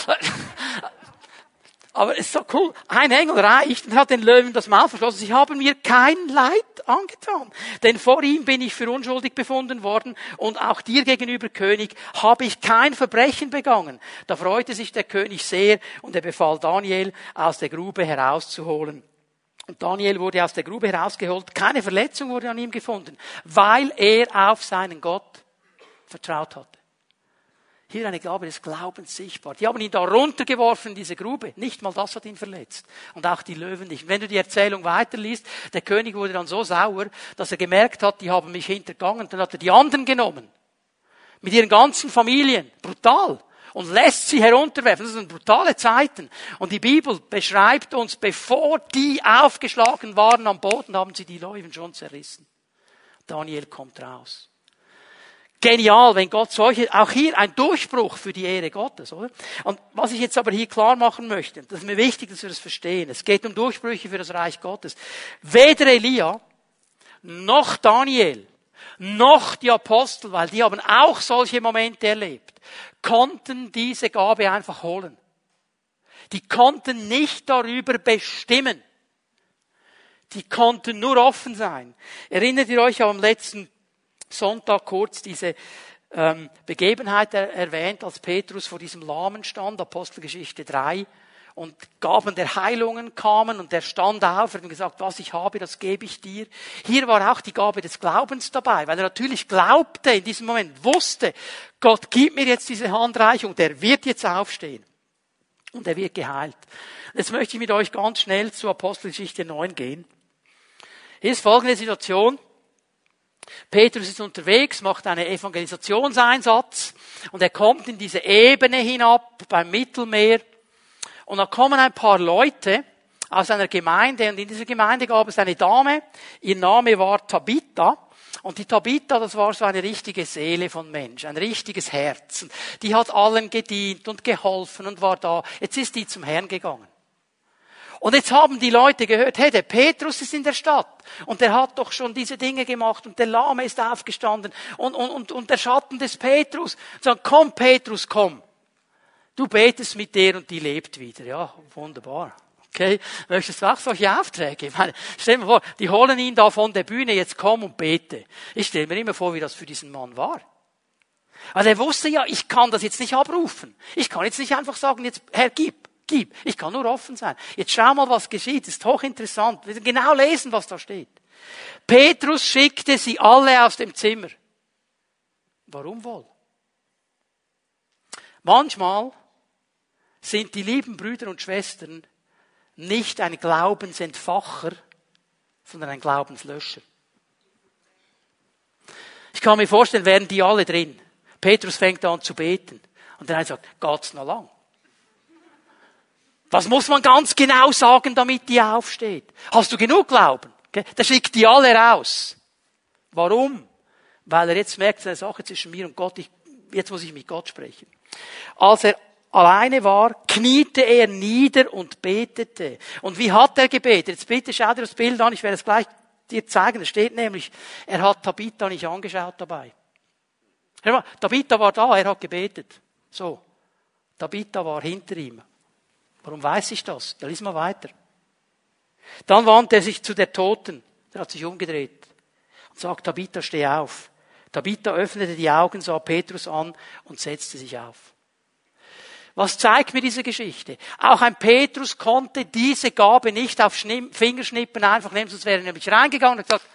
Aber es ist so cool. Ein Engel reicht und hat den Löwen das Maul verschlossen. Sie haben mir kein Leid angetan. Denn vor ihm bin ich für unschuldig befunden worden und auch dir gegenüber, König, habe ich kein Verbrechen begangen. Da freute sich der König sehr und er befahl Daniel, aus der Grube herauszuholen. Und Daniel wurde aus der Grube herausgeholt. Keine Verletzung wurde an ihm gefunden, weil er auf seinen Gott vertraut hatte. Hier eine Gabe des Glaubens sichtbar. Die haben ihn da runtergeworfen in diese Grube. Nicht mal das hat ihn verletzt. Und auch die Löwen nicht. wenn du die Erzählung weiterliest, der König wurde dann so sauer, dass er gemerkt hat, die haben mich hintergangen. Dann hat er die anderen genommen. Mit ihren ganzen Familien. Brutal. Und lässt sie herunterwerfen. Das sind brutale Zeiten. Und die Bibel beschreibt uns, bevor die aufgeschlagen waren am Boden, haben sie die Löwen schon zerrissen. Daniel kommt raus. Genial, wenn Gott solche, auch hier ein Durchbruch für die Ehre Gottes, oder? Und was ich jetzt aber hier klar machen möchte, das ist mir wichtig, dass wir das verstehen. Es geht um Durchbrüche für das Reich Gottes. Weder Elia, noch Daniel, noch die Apostel, weil die haben auch solche Momente erlebt, konnten diese Gabe einfach holen. Die konnten nicht darüber bestimmen. Die konnten nur offen sein. Erinnert ihr euch am letzten Sonntag kurz diese ähm, Begebenheit erwähnt, als Petrus vor diesem Lahmen stand, Apostelgeschichte 3, und Gaben der Heilungen kamen und er stand auf und gesagt, was ich habe, das gebe ich dir. Hier war auch die Gabe des Glaubens dabei, weil er natürlich glaubte in diesem Moment, wusste, Gott gibt mir jetzt diese Handreichung, der wird jetzt aufstehen und er wird geheilt. Jetzt möchte ich mit euch ganz schnell zu Apostelgeschichte 9 gehen. Hier ist folgende Situation. Petrus ist unterwegs, macht einen Evangelisationseinsatz und er kommt in diese Ebene hinab beim Mittelmeer und da kommen ein paar Leute aus einer Gemeinde und in dieser Gemeinde gab es eine Dame, ihr Name war Tabitha und die Tabitha, das war so eine richtige Seele von Mensch, ein richtiges Herz. Die hat allen gedient und geholfen und war da. Jetzt ist die zum Herrn gegangen. Und jetzt haben die Leute gehört, hey, der Petrus ist in der Stadt und der hat doch schon diese Dinge gemacht und der Lahme ist aufgestanden und, und, und, und der Schatten des Petrus. Sagen, komm Petrus, komm. Du betest mit der und die lebt wieder. Ja, wunderbar. Okay, möchtest du auch solche Aufträge? Ich meine, stell dir vor, die holen ihn da von der Bühne, jetzt komm und bete. Ich stelle mir immer vor, wie das für diesen Mann war. Also er wusste ja, ich kann das jetzt nicht abrufen. Ich kann jetzt nicht einfach sagen, jetzt Herr, gib gib. Ich kann nur offen sein. Jetzt schau mal, was geschieht. Das ist hochinteressant. Wir genau lesen, was da steht. Petrus schickte sie alle aus dem Zimmer. Warum wohl? Manchmal sind die lieben Brüder und Schwestern nicht ein Glaubensentfacher, sondern ein Glaubenslöscher. Ich kann mir vorstellen, wären die alle drin. Petrus fängt an zu beten. Und der eine sagt, geht's noch lang? Was muss man ganz genau sagen, damit die aufsteht? Hast du genug Glauben? Der schickt die alle raus. Warum? Weil er jetzt merkt, seine Sache zwischen mir und Gott, ich, jetzt muss ich mit Gott sprechen. Als er alleine war, kniete er nieder und betete. Und wie hat er gebetet? Jetzt bitte schau dir das Bild an, ich werde es gleich dir zeigen. Es steht nämlich, er hat Tabitha nicht angeschaut dabei. Tabitha war da, er hat gebetet. So. Tabitha war hinter ihm. Warum weiß ich das? Da lies mal weiter. Dann wandte er sich zu der Toten. Der hat sich umgedreht und sagt, Tabitha, steh auf. Tabitha öffnete die Augen, sah Petrus an und setzte sich auf. Was zeigt mir diese Geschichte? Auch ein Petrus konnte diese Gabe nicht auf Fingerschnippen einfach nehmen, sonst wäre er nämlich reingegangen und gesagt,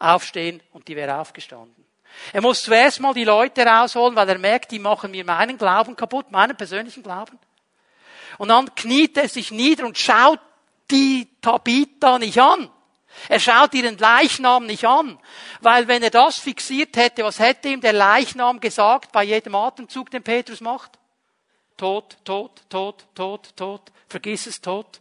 aufstehen und die wäre aufgestanden. Er muss zuerst mal die Leute rausholen, weil er merkt, die machen mir meinen Glauben kaputt, meinen persönlichen Glauben. Und dann kniet er sich nieder und schaut die Tabitha nicht an. Er schaut ihren Leichnam nicht an. Weil wenn er das fixiert hätte, was hätte ihm der Leichnam gesagt bei jedem Atemzug, den Petrus macht? Tod, tot, tot, tot, tot. Vergiss es, tot.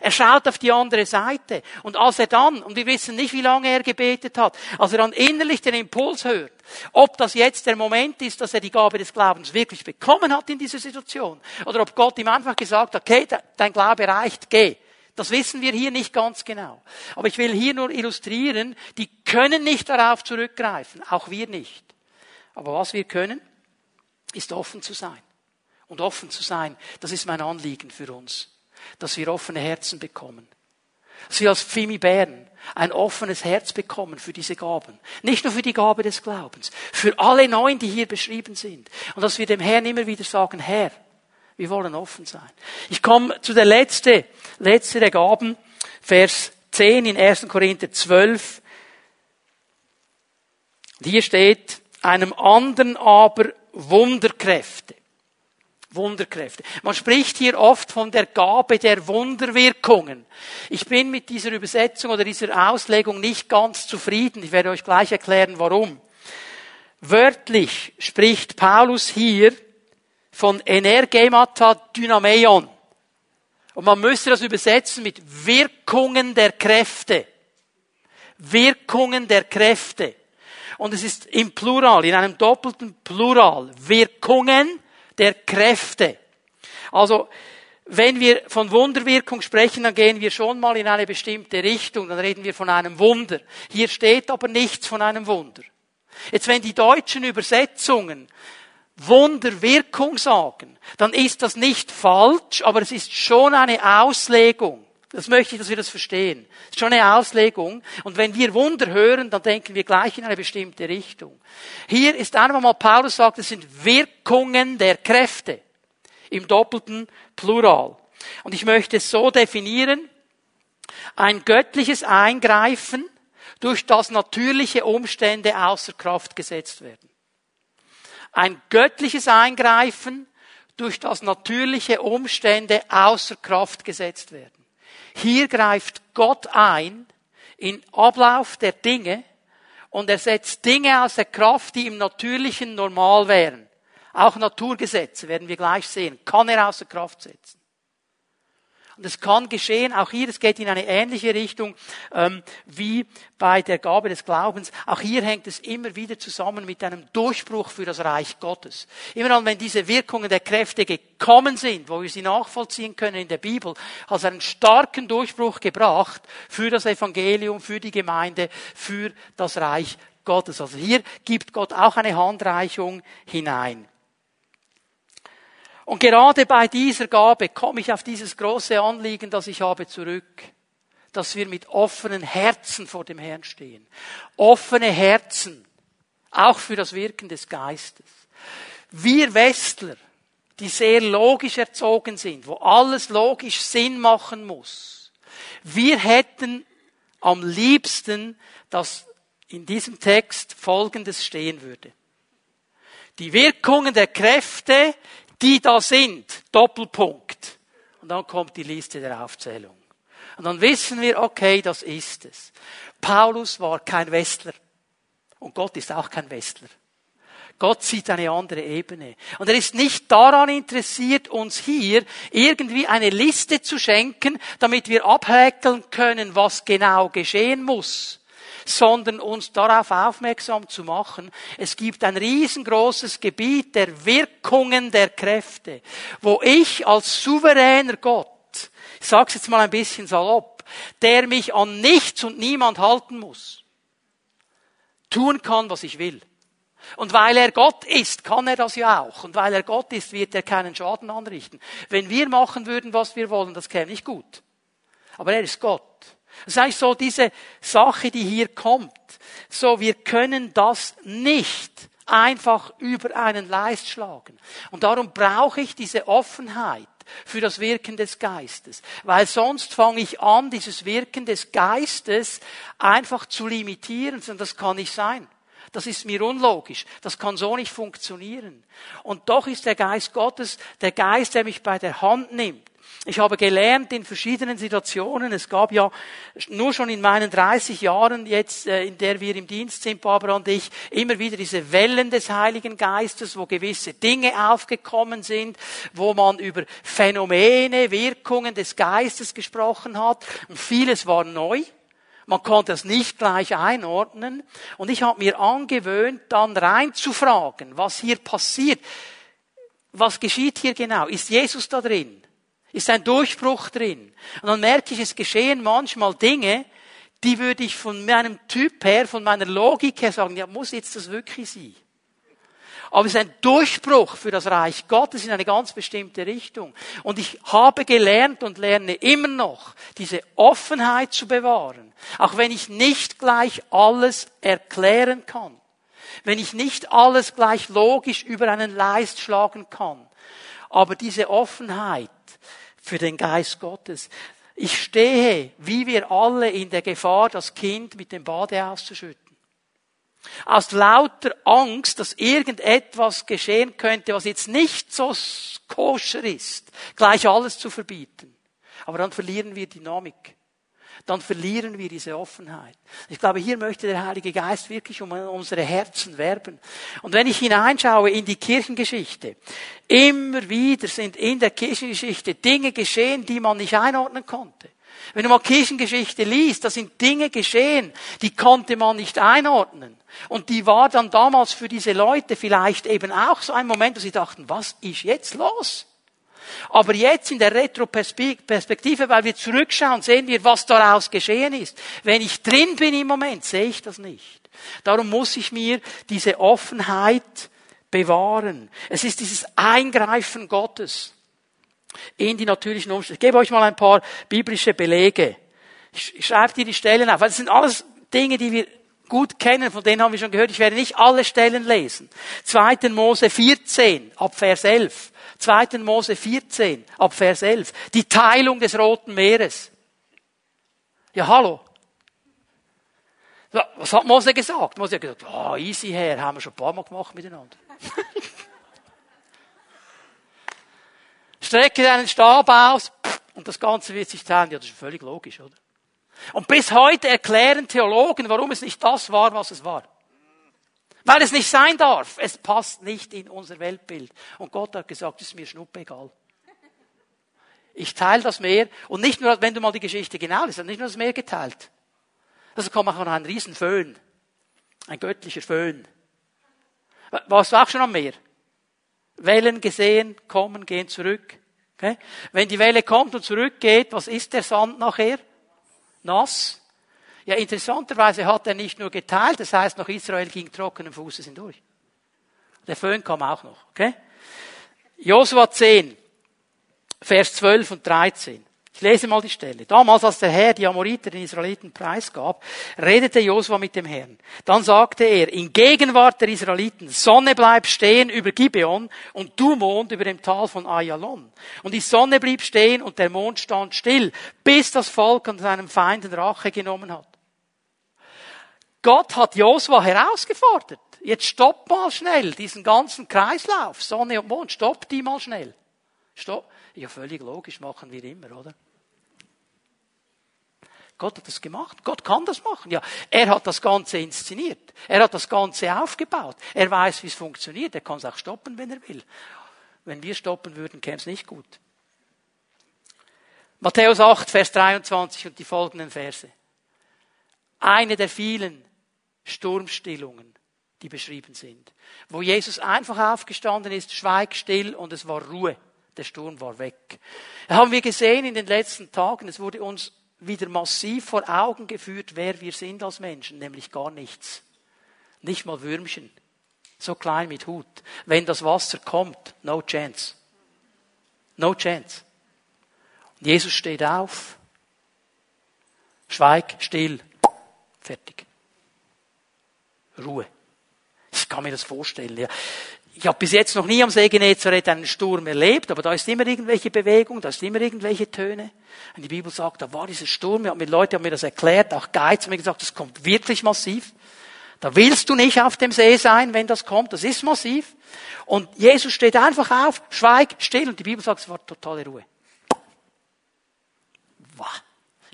Er schaut auf die andere Seite. Und als er dann, und wir wissen nicht, wie lange er gebetet hat, als er dann innerlich den Impuls hört, ob das jetzt der Moment ist, dass er die Gabe des Glaubens wirklich bekommen hat in dieser Situation, oder ob Gott ihm einfach gesagt hat, okay, dein Glaube reicht, geh. Das wissen wir hier nicht ganz genau. Aber ich will hier nur illustrieren, die können nicht darauf zurückgreifen, auch wir nicht. Aber was wir können, ist offen zu sein. Und offen zu sein, das ist mein Anliegen für uns dass wir offene Herzen bekommen. Dass wir als Pfimi Bern ein offenes Herz bekommen für diese Gaben. Nicht nur für die Gabe des Glaubens, für alle neun, die hier beschrieben sind. Und dass wir dem Herrn immer wieder sagen, Herr, wir wollen offen sein. Ich komme zu der letzte, letzte der Gaben, Vers 10 in 1. Korinther 12. Und hier steht, einem anderen aber Wunderkräfte. Wunderkräfte. Man spricht hier oft von der Gabe der Wunderwirkungen. Ich bin mit dieser Übersetzung oder dieser Auslegung nicht ganz zufrieden. Ich werde euch gleich erklären, warum. Wörtlich spricht Paulus hier von Energemata Dynameion. Und man müsste das übersetzen mit Wirkungen der Kräfte. Wirkungen der Kräfte. Und es ist im Plural, in einem doppelten Plural, Wirkungen der Kräfte. Also, wenn wir von Wunderwirkung sprechen, dann gehen wir schon mal in eine bestimmte Richtung, dann reden wir von einem Wunder. Hier steht aber nichts von einem Wunder. Jetzt, wenn die deutschen Übersetzungen Wunderwirkung sagen, dann ist das nicht falsch, aber es ist schon eine Auslegung. Das möchte ich, dass wir das verstehen. Das ist schon eine Auslegung. Und wenn wir Wunder hören, dann denken wir gleich in eine bestimmte Richtung. Hier ist einmal mal Paulus sagt, es sind Wirkungen der Kräfte. Im doppelten Plural. Und ich möchte es so definieren. Ein göttliches Eingreifen, durch das natürliche Umstände außer Kraft gesetzt werden. Ein göttliches Eingreifen, durch das natürliche Umstände außer Kraft gesetzt werden. Hier greift Gott ein in Ablauf der Dinge und er setzt Dinge aus der Kraft, die im Natürlichen normal wären. Auch Naturgesetze werden wir gleich sehen, kann er außer Kraft setzen. Und es kann geschehen, auch hier, es geht in eine ähnliche Richtung ähm, wie bei der Gabe des Glaubens. Auch hier hängt es immer wieder zusammen mit einem Durchbruch für das Reich Gottes. Immer dann, wenn diese Wirkungen der Kräfte gekommen sind, wo wir sie nachvollziehen können in der Bibel, hat es einen starken Durchbruch gebracht für das Evangelium, für die Gemeinde, für das Reich Gottes. Also hier gibt Gott auch eine Handreichung hinein. Und gerade bei dieser Gabe komme ich auf dieses große Anliegen, das ich habe, zurück. Dass wir mit offenen Herzen vor dem Herrn stehen. Offene Herzen. Auch für das Wirken des Geistes. Wir Westler, die sehr logisch erzogen sind, wo alles logisch Sinn machen muss. Wir hätten am liebsten, dass in diesem Text Folgendes stehen würde. Die Wirkungen der Kräfte die da sind, Doppelpunkt. Und dann kommt die Liste der Aufzählung. Und dann wissen wir, okay, das ist es. Paulus war kein Westler. Und Gott ist auch kein Westler. Gott sieht eine andere Ebene. Und er ist nicht daran interessiert, uns hier irgendwie eine Liste zu schenken, damit wir abhäkeln können, was genau geschehen muss sondern uns darauf aufmerksam zu machen, es gibt ein riesengroßes Gebiet der Wirkungen der Kräfte, wo ich als souveräner Gott, ich sag's jetzt mal ein bisschen salopp, der mich an nichts und niemand halten muss, tun kann, was ich will. Und weil er Gott ist, kann er das ja auch. Und weil er Gott ist, wird er keinen Schaden anrichten. Wenn wir machen würden, was wir wollen, das käme nicht gut. Aber er ist Gott. Das eigentlich so diese Sache, die hier kommt. So, wir können das nicht einfach über einen Leist schlagen. Und darum brauche ich diese Offenheit für das Wirken des Geistes. Weil sonst fange ich an, dieses Wirken des Geistes einfach zu limitieren. Und das kann nicht sein. Das ist mir unlogisch. Das kann so nicht funktionieren. Und doch ist der Geist Gottes der Geist, der mich bei der Hand nimmt ich habe gelernt in verschiedenen Situationen, es gab ja nur schon in meinen 30 Jahren jetzt, äh, in der wir im Dienst sind, Barbara und ich, immer wieder diese Wellen des Heiligen Geistes, wo gewisse Dinge aufgekommen sind, wo man über Phänomene, Wirkungen des Geistes gesprochen hat und vieles war neu. Man konnte das nicht gleich einordnen. Und ich habe mir angewöhnt, dann reinzufragen, was hier passiert. Was geschieht hier genau? Ist Jesus da drin? Ist ein Durchbruch drin. Und dann merke ich, es geschehen manchmal Dinge, die würde ich von meinem Typ her, von meiner Logik her sagen, ja, muss jetzt das wirklich sein? Aber es ist ein Durchbruch für das Reich Gottes in eine ganz bestimmte Richtung. Und ich habe gelernt und lerne immer noch, diese Offenheit zu bewahren. Auch wenn ich nicht gleich alles erklären kann. Wenn ich nicht alles gleich logisch über einen Leist schlagen kann. Aber diese Offenheit, für den Geist Gottes. Ich stehe, wie wir alle, in der Gefahr, das Kind mit dem Bade auszuschütten. Aus lauter Angst, dass irgendetwas geschehen könnte, was jetzt nicht so koscher ist, gleich alles zu verbieten. Aber dann verlieren wir Dynamik dann verlieren wir diese Offenheit. Ich glaube, hier möchte der Heilige Geist wirklich um unsere Herzen werben. Und wenn ich hineinschaue in die Kirchengeschichte, immer wieder sind in der Kirchengeschichte Dinge geschehen, die man nicht einordnen konnte. Wenn du mal Kirchengeschichte liest, da sind Dinge geschehen, die konnte man nicht einordnen. Und die war dann damals für diese Leute vielleicht eben auch so ein Moment, wo sie dachten, was ist jetzt los? Aber jetzt in der Retroperspektive, weil wir zurückschauen, sehen wir, was daraus geschehen ist. Wenn ich drin bin im Moment, sehe ich das nicht. Darum muss ich mir diese Offenheit bewahren. Es ist dieses Eingreifen Gottes in die natürlichen Umstände. Ich gebe euch mal ein paar biblische Belege. Ich schreibe dir die Stellen auf, weil das sind alles Dinge, die wir gut kennen, von denen haben wir schon gehört. Ich werde nicht alle Stellen lesen. 2. Mose 14, ab Vers 11. 2. Mose 14, ab Vers 11. Die Teilung des Roten Meeres. Ja, hallo. Was hat Mose gesagt? Mose hat gesagt, oh, easy her, haben wir schon ein paar Mal gemacht miteinander. Strecke deinen Stab aus und das Ganze wird sich teilen. Ja, das ist völlig logisch, oder? Und bis heute erklären Theologen, warum es nicht das war, was es war. Weil es nicht sein darf. Es passt nicht in unser Weltbild. Und Gott hat gesagt, es ist mir schnuppegal. Ich teile das Meer. Und nicht nur, wenn du mal die Geschichte genau liest, nicht nur das Meer geteilt. Also kommt auch noch ein Riesenföhn. Ein göttlicher Föhn. Warst du auch schon am Meer? Wellen gesehen, kommen, gehen zurück. Okay? Wenn die Welle kommt und zurückgeht, was ist der Sand nachher? Nass. Ja, interessanterweise hat er nicht nur geteilt, das heißt, nach Israel ging trockenen Fußes hindurch. Der Föhn kam auch noch. Okay? Josua 10, Vers 12 und 13. Ich lese mal die Stelle. Damals, als der Herr die Amoriter den Israeliten preisgab, redete Josua mit dem Herrn. Dann sagte er, in Gegenwart der Israeliten, Sonne bleibt stehen über Gibeon und du Mond über dem Tal von Ayalon. Und die Sonne blieb stehen und der Mond stand still, bis das Volk an seinem Feinden Rache genommen hat. Gott hat Josua herausgefordert. Jetzt stopp mal schnell diesen ganzen Kreislauf. Sonne und Mond, stopp die mal schnell. Stopp. Ja, völlig logisch machen wir immer, oder? Gott hat das gemacht. Gott kann das machen. Ja, er hat das Ganze inszeniert. Er hat das Ganze aufgebaut. Er weiß, wie es funktioniert. Er kann es auch stoppen, wenn er will. Wenn wir stoppen würden, käme es nicht gut. Matthäus 8, Vers 23 und die folgenden Verse. Eine der vielen Sturmstillungen, die beschrieben sind. Wo Jesus einfach aufgestanden ist, schweig still und es war Ruhe. Der Sturm war weg. Das haben wir gesehen in den letzten Tagen. Es wurde uns wieder massiv vor Augen geführt, wer wir sind als Menschen, nämlich gar nichts. Nicht mal Würmchen. So klein mit Hut. Wenn das Wasser kommt, no chance. No chance. Und Jesus steht auf. Schweig, still. Fertig. Ruhe. Ich kann mir das vorstellen. Ja. Ich habe bis jetzt noch nie am See Genezareth einen Sturm erlebt, aber da ist immer irgendwelche Bewegung, da ist immer irgendwelche Töne. Und die Bibel sagt, da war dieser Sturm, ja, Leute haben mir das erklärt, auch Geiz haben mir gesagt, das kommt wirklich massiv. Da willst du nicht auf dem See sein, wenn das kommt, das ist massiv. Und Jesus steht einfach auf, schweig, still, und die Bibel sagt, es war totale Ruhe. Wow.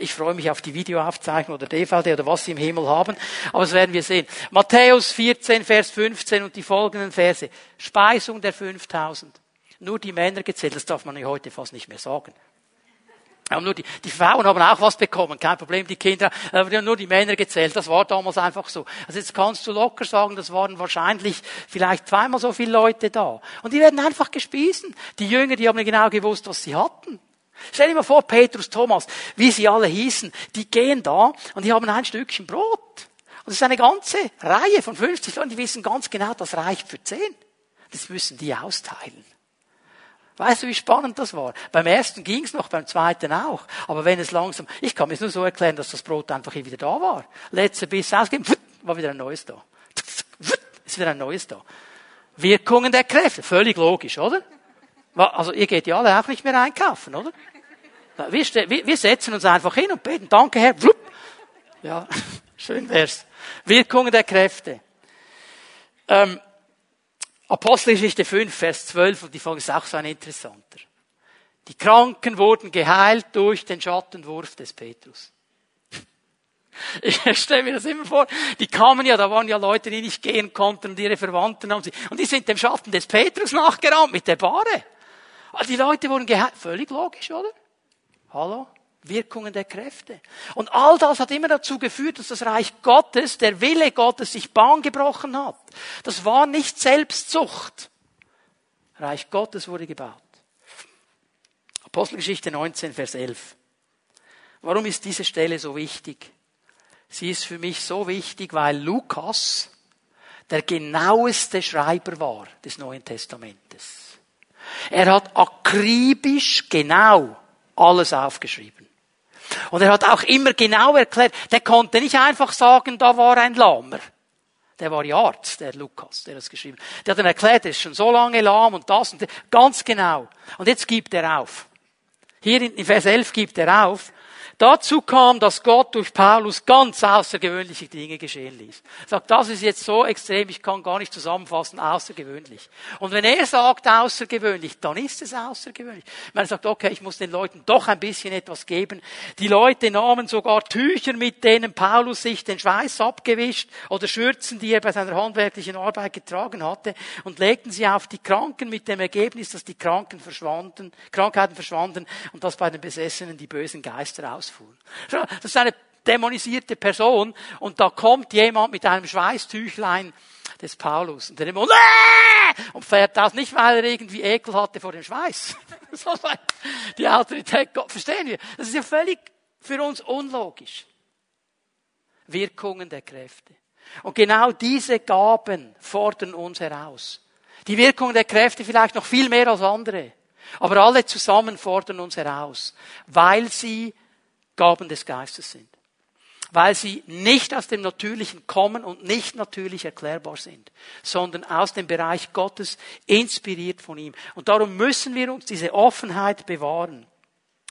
Ich freue mich auf die Videoaufzeichnung oder DVD oder was Sie im Himmel haben. Aber das werden wir sehen. Matthäus 14, Vers 15 und die folgenden Verse. Speisung der 5000. Nur die Männer gezählt. Das darf man heute fast nicht mehr sagen. Aber nur die, die Frauen haben auch was bekommen, kein Problem, die Kinder, aber nur die Männer gezählt, das war damals einfach so. Also jetzt kannst du locker sagen, das waren wahrscheinlich vielleicht zweimal so viele Leute da. Und die werden einfach gespiesen. Die Jünger, die haben genau gewusst, was sie hatten. Stell dir mal vor, Petrus, Thomas, wie sie alle hießen, die gehen da und die haben ein Stückchen Brot. Und es ist eine ganze Reihe von 50 Leuten, die wissen ganz genau, das reicht für 10. Das müssen die austeilen. Weißt du, wie spannend das war? Beim ersten ging's noch, beim zweiten auch. Aber wenn es langsam, ich kann mir es nur so erklären, dass das Brot einfach wieder da war. Letzte Biss ausgeben, war wieder ein neues da. Ist wieder ein neues da. Wirkungen der Kräfte, völlig logisch, oder? Also ihr geht ja alle auch nicht mehr einkaufen, oder? Wir, wir setzen uns einfach hin und beten, danke Herr, Flup. Ja, schön wär's. Wirkungen der Kräfte. Ähm, Apostelgeschichte 5, Vers 12, und die Folge ist auch so ein interessanter. Die Kranken wurden geheilt durch den Schattenwurf des Petrus. Ich stelle mir das immer vor. Die kamen ja, da waren ja Leute, die nicht gehen konnten und ihre Verwandten haben sie, und die sind dem Schatten des Petrus nachgerannt mit der Bahre. Ah, die Leute wurden geheilt. Völlig logisch, oder? Hallo? Wirkungen der Kräfte. Und all das hat immer dazu geführt, dass das Reich Gottes, der Wille Gottes sich Bahn gebrochen hat. Das war nicht Selbstzucht. Reich Gottes wurde gebaut. Apostelgeschichte 19, Vers 11. Warum ist diese Stelle so wichtig? Sie ist für mich so wichtig, weil Lukas der genaueste Schreiber war des Neuen Testamentes. Er hat akribisch genau alles aufgeschrieben. Und er hat auch immer genau erklärt, der konnte nicht einfach sagen, da war ein Lahmer. Der war ja Arzt, der Lukas, der das geschrieben hat. Der hat dann erklärt, er ist schon so lange lahm und das und das. Ganz genau. Und jetzt gibt er auf. Hier in Vers 11 gibt er auf Dazu kam, dass Gott durch Paulus ganz außergewöhnliche Dinge geschehen ließ. Er sagt, das ist jetzt so extrem, ich kann gar nicht zusammenfassen, außergewöhnlich. Und wenn er sagt außergewöhnlich, dann ist es außergewöhnlich. Er sagt, okay, ich muss den Leuten doch ein bisschen etwas geben. Die Leute nahmen sogar Tücher, mit denen Paulus sich den Schweiß abgewischt oder Schürzen, die er bei seiner handwerklichen Arbeit getragen hatte und legten sie auf die Kranken mit dem Ergebnis, dass die Kranken verschwanden, Krankheiten verschwanden und dass bei den Besessenen die bösen Geister aus ausfuhren. Das ist eine dämonisierte Person und da kommt jemand mit einem Schweißtüchlein des Paulus und der Dämon äh! und fährt aus, nicht weil er irgendwie Ekel hatte vor dem Schweiß. Die Autorität, verstehen wir? Das ist ja völlig für uns unlogisch. Wirkungen der Kräfte. Und genau diese Gaben fordern uns heraus. Die Wirkungen der Kräfte vielleicht noch viel mehr als andere. Aber alle zusammen fordern uns heraus, weil sie Gaben des Geistes sind. Weil sie nicht aus dem Natürlichen kommen und nicht natürlich erklärbar sind, sondern aus dem Bereich Gottes inspiriert von ihm. Und darum müssen wir uns diese Offenheit bewahren.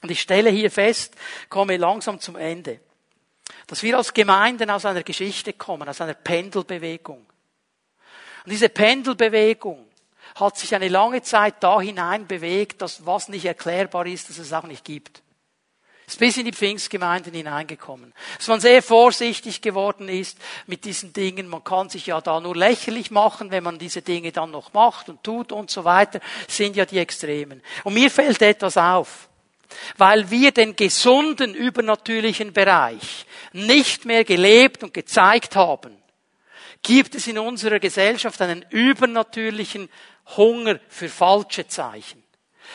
Und ich stelle hier fest, komme langsam zum Ende, dass wir als Gemeinden aus einer Geschichte kommen, aus einer Pendelbewegung. Und diese Pendelbewegung hat sich eine lange Zeit da hinein bewegt, dass was nicht erklärbar ist, dass es auch nicht gibt ist bis in die Pfingstgemeinden hineingekommen. Dass man sehr vorsichtig geworden ist mit diesen Dingen. Man kann sich ja da nur lächerlich machen, wenn man diese Dinge dann noch macht und tut und so weiter, sind ja die Extremen. Und mir fällt etwas auf. Weil wir den gesunden übernatürlichen Bereich nicht mehr gelebt und gezeigt haben, gibt es in unserer Gesellschaft einen übernatürlichen Hunger für falsche Zeichen.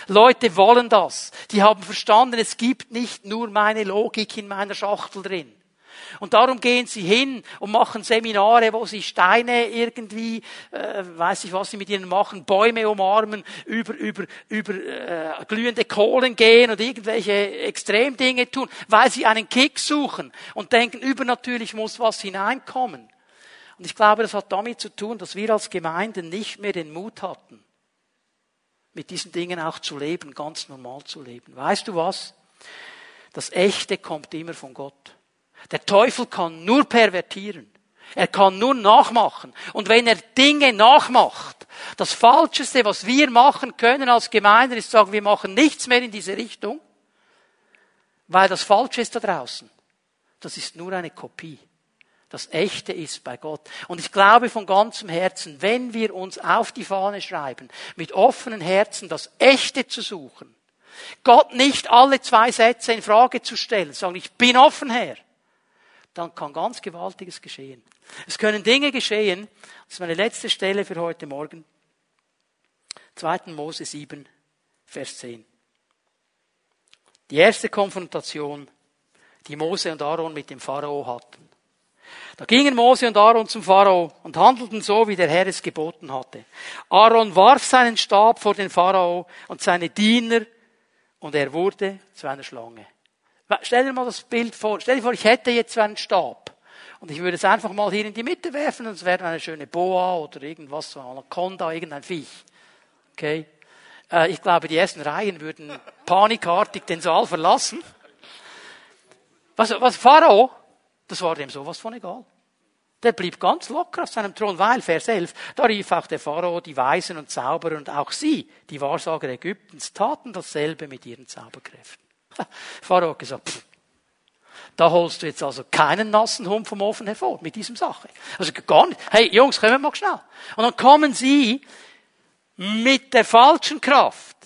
Leute wollen das. Die haben verstanden, es gibt nicht nur meine Logik in meiner Schachtel drin. Und darum gehen sie hin und machen Seminare, wo sie Steine irgendwie, äh, weiß ich was sie mit ihnen machen, Bäume umarmen, über, über, über äh, glühende Kohlen gehen und irgendwelche Extremdinge tun, weil sie einen Kick suchen und denken, übernatürlich muss was hineinkommen. Und ich glaube, das hat damit zu tun, dass wir als Gemeinden nicht mehr den Mut hatten, mit diesen Dingen auch zu leben, ganz normal zu leben. Weißt du was? Das Echte kommt immer von Gott. Der Teufel kann nur pervertieren. Er kann nur nachmachen. Und wenn er Dinge nachmacht, das Falscheste, was wir machen können als Gemeinde, ist sagen, wir machen nichts mehr in diese Richtung, weil das Falsche ist da draußen. Das ist nur eine Kopie. Das Echte ist bei Gott. Und ich glaube von ganzem Herzen, wenn wir uns auf die Fahne schreiben, mit offenen Herzen das Echte zu suchen, Gott nicht alle zwei Sätze in Frage zu stellen, sagen, ich bin offen her, dann kann ganz Gewaltiges geschehen. Es können Dinge geschehen, das ist meine letzte Stelle für heute Morgen, 2. Mose 7, Vers 10. Die erste Konfrontation, die Mose und Aaron mit dem Pharao hatten. Da gingen Mose und Aaron zum Pharao und handelten so, wie der Herr es geboten hatte. Aaron warf seinen Stab vor den Pharao und seine Diener und er wurde zu einer Schlange. Stell dir mal das Bild vor. Stell dir vor, ich hätte jetzt so einen Stab. Und ich würde es einfach mal hier in die Mitte werfen und es wäre eine schöne Boa oder irgendwas, so Anaconda, irgendein Viech. Okay? Äh, ich glaube, die ersten Reihen würden panikartig den Saal verlassen. Was, was, Pharao? Das war dem sowas von egal. Der blieb ganz locker auf seinem Thron, weil, Vers 11, da rief auch der Pharao, die Weisen und Zauberer und auch sie, die Wahrsager Ägyptens, taten dasselbe mit ihren Zauberkräften. Pharao hat gesagt, pff, da holst du jetzt also keinen nassen Hund vom Ofen hervor mit diesem Sache. Also gar nicht. Hey, Jungs, kommen wir mal schnell. Und dann kommen sie mit der falschen Kraft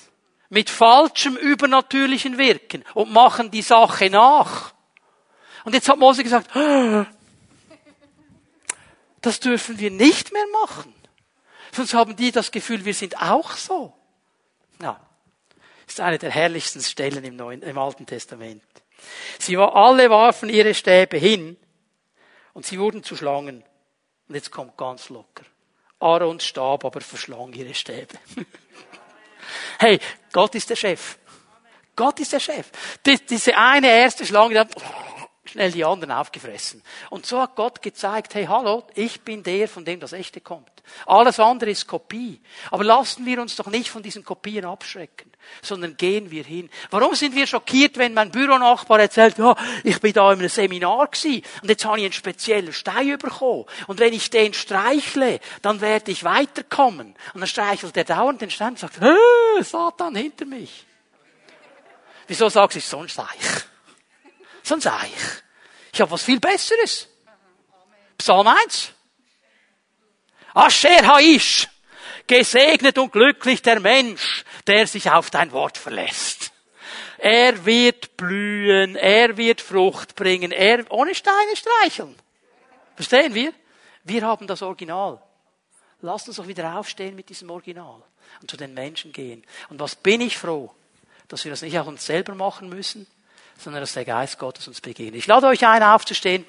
mit falschem übernatürlichen Wirken und machen die Sache nach. Und jetzt hat Mose gesagt, das dürfen wir nicht mehr machen. Sonst haben die das Gefühl, wir sind auch so. Ja, ist eine der herrlichsten Stellen im, Neuen, im Alten Testament. Sie war, alle warfen ihre Stäbe hin und sie wurden zu Schlangen. Und jetzt kommt ganz locker. Aarons Stab aber verschlang ihre Stäbe. hey, Gott ist der Chef. Gott ist der Chef. diese eine erste Schlange, die hat schnell die anderen aufgefressen. Und so hat Gott gezeigt, hey, hallo, ich bin der, von dem das Echte kommt. Alles andere ist Kopie. Aber lassen wir uns doch nicht von diesen Kopien abschrecken, sondern gehen wir hin. Warum sind wir schockiert, wenn mein Büronachbar erzählt, ja, ich bin da in einem Seminar gewesen und jetzt habe ich einen speziellen Stein bekommen. Und wenn ich den streichle, dann werde ich weiterkommen. Und dann streichelt er dauernd den Stein und sagt, Hö, Satan hinter mich. Wieso sagst du, so ein Seich? So ein Seich. Ich habe was viel Besseres. Psalm 1. Asher Haish. Gesegnet und glücklich der Mensch, der sich auf dein Wort verlässt. Er wird blühen, er wird Frucht bringen, er ohne Steine streicheln. Verstehen wir? Wir haben das Original. Lasst uns doch wieder aufstehen mit diesem Original und zu den Menschen gehen. Und was bin ich froh, dass wir das nicht auch uns selber machen müssen, sondern dass der Geist Gottes uns begegnet. Ich lade euch ein, aufzustehen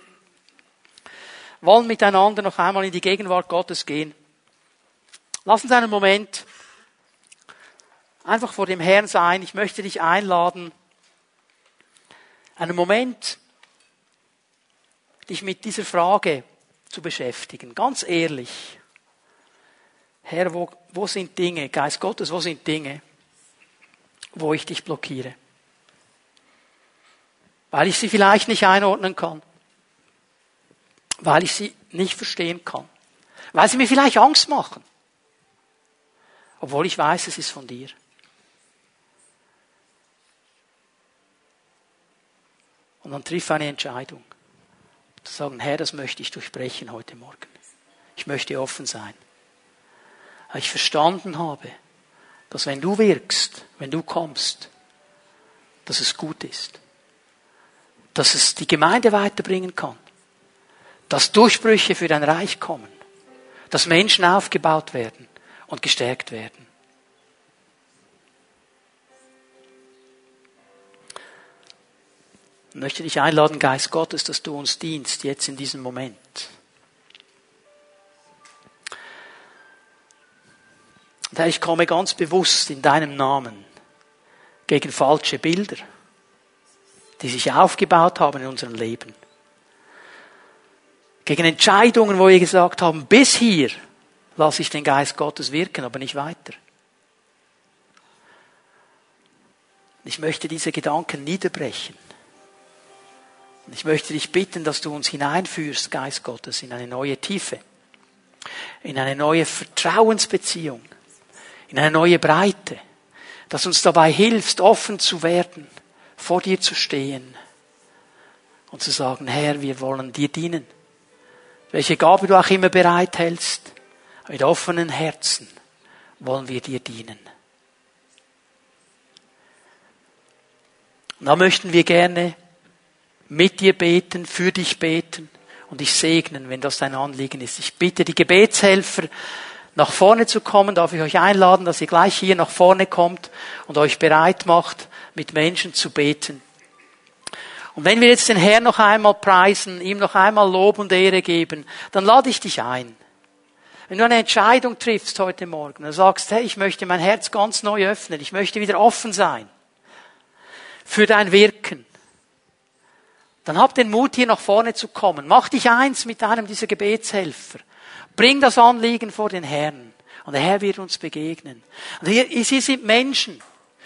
wollen miteinander noch einmal in die Gegenwart Gottes gehen. Lass uns einen Moment einfach vor dem Herrn sein. Ich möchte dich einladen, einen Moment dich mit dieser Frage zu beschäftigen. Ganz ehrlich. Herr, wo, wo sind Dinge, Geist Gottes, wo sind Dinge, wo ich dich blockiere? Weil ich sie vielleicht nicht einordnen kann weil ich sie nicht verstehen kann. Weil sie mir vielleicht Angst machen. Obwohl ich weiß, es ist von dir. Und dann triff eine Entscheidung. Zu sagen, Herr, das möchte ich durchbrechen heute Morgen. Ich möchte offen sein. Weil ich verstanden habe, dass wenn du wirkst, wenn du kommst, dass es gut ist. Dass es die Gemeinde weiterbringen kann dass Durchbrüche für dein Reich kommen, dass Menschen aufgebaut werden und gestärkt werden. Ich möchte dich einladen, Geist Gottes, dass du uns dienst, jetzt in diesem Moment. Herr, ich komme ganz bewusst in deinem Namen gegen falsche Bilder, die sich aufgebaut haben in unserem Leben. Gegen Entscheidungen, wo wir gesagt haben, bis hier lasse ich den Geist Gottes wirken, aber nicht weiter. Ich möchte diese Gedanken niederbrechen. Ich möchte dich bitten, dass du uns hineinführst, Geist Gottes, in eine neue Tiefe, in eine neue Vertrauensbeziehung, in eine neue Breite, dass uns dabei hilfst, offen zu werden, vor dir zu stehen und zu sagen, Herr, wir wollen dir dienen welche Gabe du auch immer bereithältst, mit offenen Herzen wollen wir dir dienen. Und da möchten wir gerne mit dir beten, für dich beten und dich segnen, wenn das dein Anliegen ist. Ich bitte die Gebetshelfer, nach vorne zu kommen, darf ich euch einladen, dass ihr gleich hier nach vorne kommt und euch bereit macht, mit Menschen zu beten. Und wenn wir jetzt den Herrn noch einmal preisen, ihm noch einmal Lob und Ehre geben, dann lade ich dich ein. Wenn du eine Entscheidung triffst heute Morgen und sagst, hey, ich möchte mein Herz ganz neu öffnen, ich möchte wieder offen sein für dein Wirken, dann hab den Mut, hier nach vorne zu kommen. Mach dich eins mit einem dieser Gebetshelfer. Bring das Anliegen vor den Herrn. Und der Herr wird uns begegnen. Und hier, sie sind Menschen.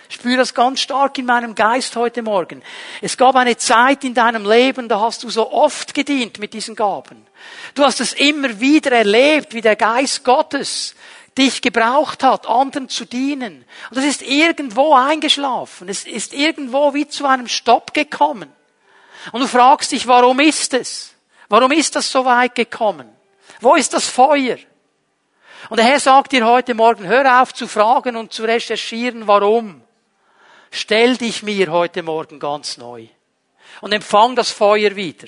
Ich spüre das ganz stark in meinem Geist heute Morgen. Es gab eine Zeit in deinem Leben, da hast du so oft gedient mit diesen Gaben. Du hast es immer wieder erlebt, wie der Geist Gottes dich gebraucht hat, anderen zu dienen. Und das ist irgendwo eingeschlafen. Es ist irgendwo wie zu einem Stopp gekommen. Und du fragst dich, warum ist es? Warum ist das so weit gekommen? Wo ist das Feuer? Und der Herr sagt dir heute Morgen, hör auf zu fragen und zu recherchieren, warum. stell dich mir heute Morgen ganz neu. Und empfang das Feuer wieder.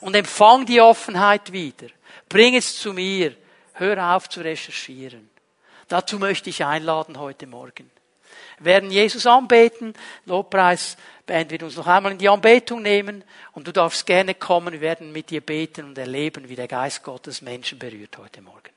Und empfang die Offenheit wieder. Bring es zu mir. Hör auf zu recherchieren. Dazu möchte ich einladen heute Morgen. Wir werden Jesus anbeten. Lobpreis Band wird uns noch einmal in die Anbetung nehmen und du darfst gerne kommen. Wir werden mit dir beten und erleben, wie der Geist Gottes Menschen berührt heute Morgen.